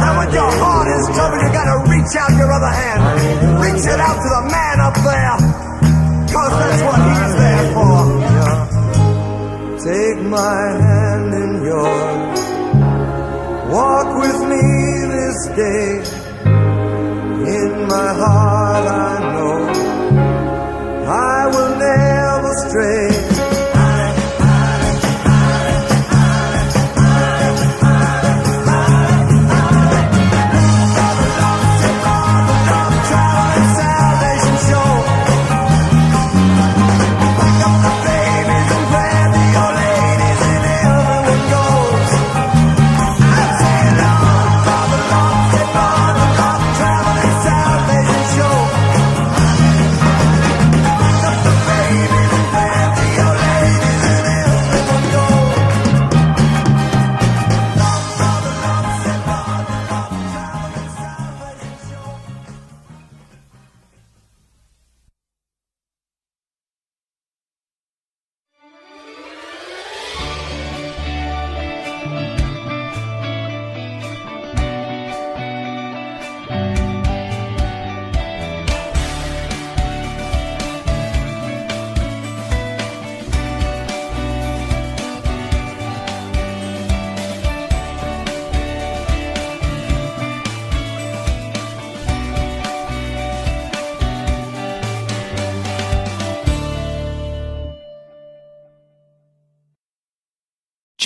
And when your heart is troubled, you gotta reach out your other hand. Reach it out to the man up there. Cause that's what he's there for. Take my hand in yours. Walk with me this day. In my heart, I